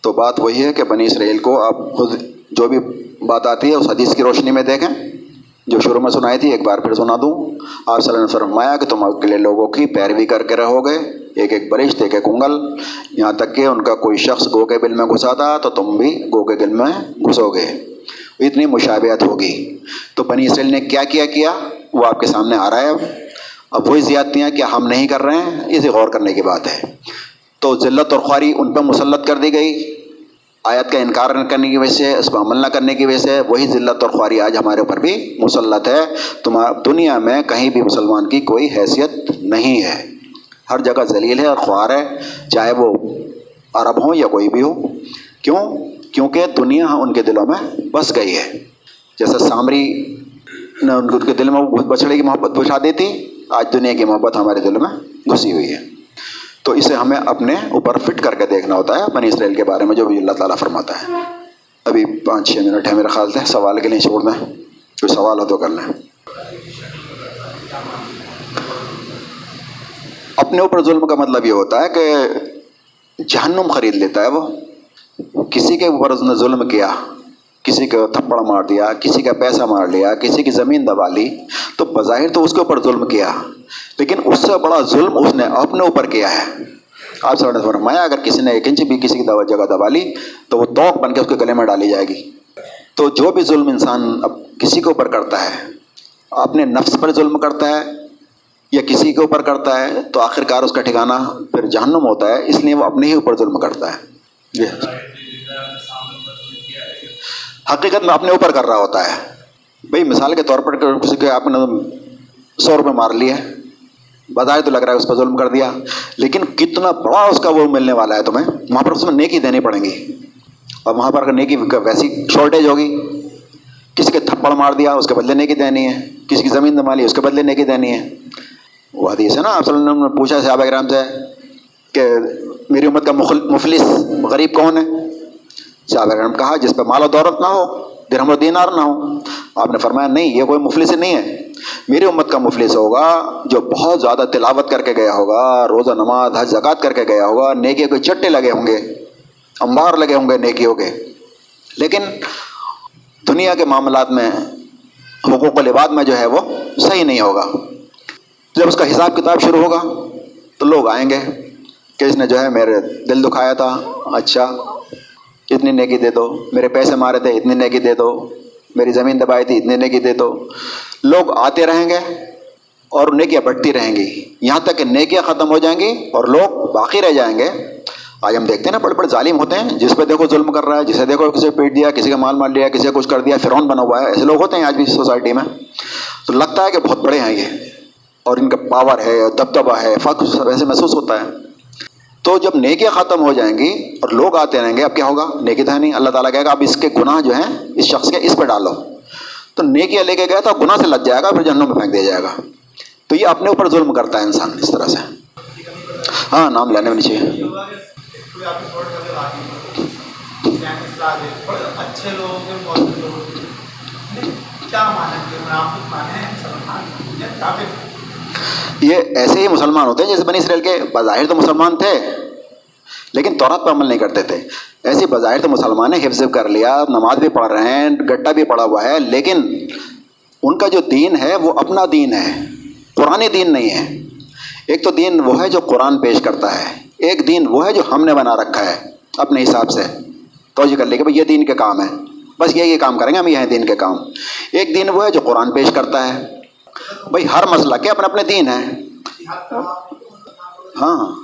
تو بات وہی ہے کہ بنی اسرائیل کو آپ خود جو بھی بات آتی ہے، اس حدیث کی روشنی میں دیکھیں۔ جو شروع میں سنائی تھی، ایک بار پھر سنا دوں۔ آپ صلی اللہ علیہ وسلم فرمایا کہ تم اکیلے لوگوں کی پیروی کر کے رہو گے ایک ایک برشت، ایک ایک انگل۔ یہاں تک کہ ان کا کوئی شخص گو کے بل میں گھسا تھا، تو تم بھی گو کے گل میں گھسو گے۔ اتنی مشابہت ہوگی۔ تو بنی اسرائیل نے کیا کیا کیا؟ وہ آپ کے سامنے آ رہا ہے۔ اب اب وہی زیادتیاں کیا ہم نہیں کر رہے ہیں اسے غور کرنے کی بات ہے۔ تو ذلت اور خواری ان پہ مسلط کر دی گئی۔ آیت کا انکار کرنے کی وجہ سے، اس پہ عمل نہ کرنے کی وجہ سے وہی ذلت اور خواری آج ہمارے اوپر بھی مسلط ہے۔ تمہارا دنیا میں کہیں بھی مسلمان کی کوئی حیثیت نہیں ہے۔ ہر جگہ ذلیل ہے اور خوار ہے، چاہے وہ عرب ہوں یا کوئی بھی ہو۔ کیوں؟ کیونکہ دنیا ان کے دلوں میں بس گئی ہے۔ جیسے سامری نے ان کے دل میں بچڑے کی محبت بچھا دی تھی آج دنیا کی محبت ہمارے دل میں گھسی ہوئی ہے۔ تو اسے ہمیں اپنے اوپر فٹ کر کے دیکھنا ہوتا ہے بنی اسرائیل کے بارے میں، جو بھی اللہ تعالیٰ فرماتا ہے۔ ابھی پانچ چھ منٹ ہے میرے خیال سے، سوال کے لیے چھوڑ دیں۔ کوئی سوال ہو تو کر لیں۔ اپنے اوپر ظلم کا مطلب یہ ہوتا ہے کہ جہنم خرید لیتا ہے وہ۔ کسی کے اوپر اس نے ظلم کیا کسی کا تھپڑ مار دیا، کسی کا پیسہ مار لیا، کسی کی زمین دبا لی، تو بظاہر تو اس کے اوپر ظلم کیا۔ لیکن اس سے بڑا ظلم اس نے اپنے اوپر کیا ہے۔ آپ نے فرمایا، اگر کسی نے ایک انچ بھی کسی کی جگہ دبا لی، تو وہ توق بن کے اس کے گلے میں ڈالی جائے گی۔ تو جو بھی ظلم انسان اب کسی کے اوپر کرتا ہے، اپنے نفس پر ظلم کرتا ہے یا کسی کے اوپر کرتا ہے، تو آخر کار اس کا ٹھکانا پھر جہنم ہوتا ہے، اس لیے وہ اپنے ہی اوپر ظلم کرتا ہے۔ جی۔ حقیقت میں اپنے اوپر کر رہا ہوتا ہے۔ بھائی، مثال کے طور پر کسی کے آپ نے سو روپے مار لیے، بظاہر تو لگ رہا ہے اس پر ظلم کر دیا، لیکن کتنا بڑا اس کا وہ ملنے والا ہے تمہیں؟ وہاں پر اس میں نیکی دینی پڑیں گی۔ اور وہاں پر اگر نیکی ویسی شارٹیج ہوگی، کسی کے تھپڑ مار دیا، اس کے بدلے نیکی دینی ہے، کسی کی زمین دما لی، اس کے بدلے نیکی دینی ہے۔ وہ حدیث ہے نا، آپ صلی اللہ علیہ وسلم نے پوچھا صحابہ کرام سے کہ میری امت کا مفلس غریب کون ہے؟ صحابہ کہا جس پہ مال و دولت نہ ہو، درہم و دینار نہ ہو، آپ نے فرمایا نہیں، یہ کوئی مفلس نہیں ہے۔ میری امت کا مفلس ہوگا جو بہت زیادہ تلاوت کر کے گیا ہوگا، روزہ نماز، حج زکات کر کے گیا ہوگا نیکی کے چٹے لگے ہوں گے امبار لگے ہوں گے نیکیوں کے۔ لیکن دنیا کے معاملات میں، حقوق و لباد میں جو ہے وہ صحیح نہیں ہوگا۔ جب اس کا حساب کتاب شروع ہوگا، تو لوگ آئیں گے کہ اس نے جو ہے میرے دل دکھایا تھا اچھا اتنی نیکی دے دو۔ میرے پیسے مارے تھے، اتنی نیکی دے دو۔ میری زمین دبائی تھی اتنے نیکی دے دو۔ لوگ آتے رہیں گے اور نیکیاں بڑھتی رہیں گی۔ یہاں تک کہ نیکیاں ختم ہو جائیں گی اور لوگ باقی رہ جائیں گے۔ آج ہم دیکھتے ہیں نا، بڑے بڑے ظالم ہوتے ہیں، جس پہ دیکھو ظلم کر رہا ہے، جسے دیکھو کسی پیٹ دیا، کسی کا مال مار لیا، کسی کچھ کر دیا فرون بنا ہوا ہے۔ ایسے لوگ ہوتے ہیں آج بھی سوسائٹی میں۔ تو لگتا ہے کہ بہت بڑے ہیں یہ۔ اور ان کا پاور ہے، دبدبہ ہے، فخر ویسے محسوس ہوتا ہے۔ تو جب نیکیاں ختم ہو جائیں گی اور لوگ آتے رہیں گے، اب کیا ہوگا؟ نیکی تھا نہیں۔ اللہ تعالیٰ کہے گا، اب اس کے گناہ جو ہیں، اس شخص کے اس پہ ڈالو تو نیکیاں لے کے گیا تو گناہ سے لگ جائے گا، پھر جہنم میں پھینک دیا جائے گا۔ تو یہ اپنے اوپر ظلم کرتا ہے انسان اس طرح سے۔ ہاں نام لینے میں چاہیے یہ ایسے ہی مسلمان ہوتے ہیں جیسے بنی اسرائیل کے بظاہر تو مسلمان تھے، لیکن تورات پر عمل نہیں کرتے تھے۔ ایسے بظاہر تو مسلمان ہیں حفظ کر لیا، نماز بھی پڑھ رہے ہیں گٹا بھی پڑا ہوا ہے، لیکن ان کا جو دین ہے وہ اپنا دین ہے قرآن دین نہیں ہے۔ ایک تو دین وہ ہے جو قرآن پیش کرتا ہے، ایک دین وہ ہے جو ہم نے بنا رکھا ہے اپنے حساب سے۔ توجہ کر لے کہ بھائی یہ دین کے کام ہے۔ بس یہ یہ کام کریں گے، ہم یہ ہیں دین کے کام۔ ایک دین وہ ہے جو قرآن پیش کرتا ہے۔ بھائی، ہر مسئلہ کے اپنے اپنے دین ہیں۔ ہاں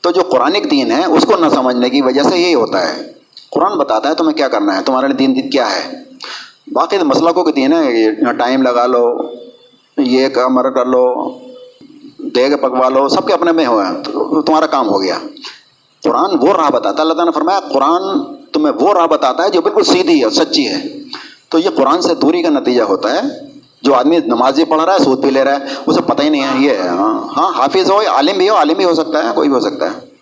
تو جو قرآن دین ہے، اس کو نہ سمجھنے کی وجہ سے یہی ہوتا ہے۔ قرآن بتاتا ہے تمہیں کیا کرنا ہے، تمہارے دین دین کیا ہے۔ باقی تو مسئلہ کو کہ دین ہے ٹائم لگا لو، یہ کمر کر لو، دیگ پکوا لو، سب کے اپنے میں ہوا تو تمہارا کام ہو گیا۔ قرآن وہ راہ بتاتا ہے، اللہ تعالیٰ نے فرمایا، قرآن تمہیں وہ راہ بتاتا ہے جو بالکل سیدھی ہے، سچی ہے۔ تو یہ قرآن سے دوری کا نتیجہ ہوتا ہے۔ جو آدمی نماز بھی پڑھ رہا ہے سود بھی لے رہا ہے، اسے پتہ ہی نہیں ہے، یہ ہاں, ہاں، حافظ ہو عالم بھی ہو، عالم بھی ہو سکتا ہے، کوئی بھی ہو سکتا ہے۔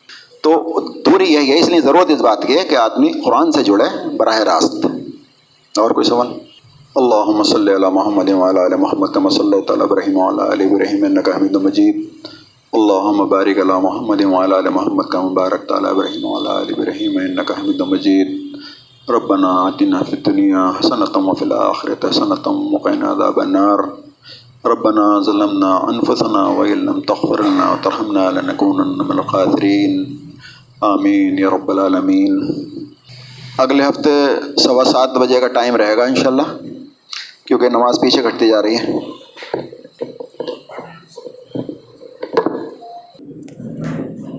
تو دوری یہی ہے، اس لیے ضرورت اس بات کی ہے کہ آدمی قرآن سے جڑے براہ راست۔ اور کوئی سوال؟ اللہم صلی علی محمد وعلی علی محمد کما صلی تعالی ابراہیم وعلی علی ابراہیم انکا حمید مجید۔ اللہم بارک علی محمد وعلی علی محمد کما بارک تعالی ابراہیم وعلی علی ابراہیم حمید مجید۔ ربنا آتنا في الدنيا حسنة وفي الآخرة حسنة وقنا عذاب النار. ربنا ظلمنا أنفسنا وإن لم تغفر لنا وترحمنا لنكونن من الخاسرين. آمین یا رب العالمین. اگلے ہفتے سوا سات بجے کا ٹائم رہے گا انشاءاللہ، کیونکہ نماز پیچھے گھٹتی جا رہی ہے۔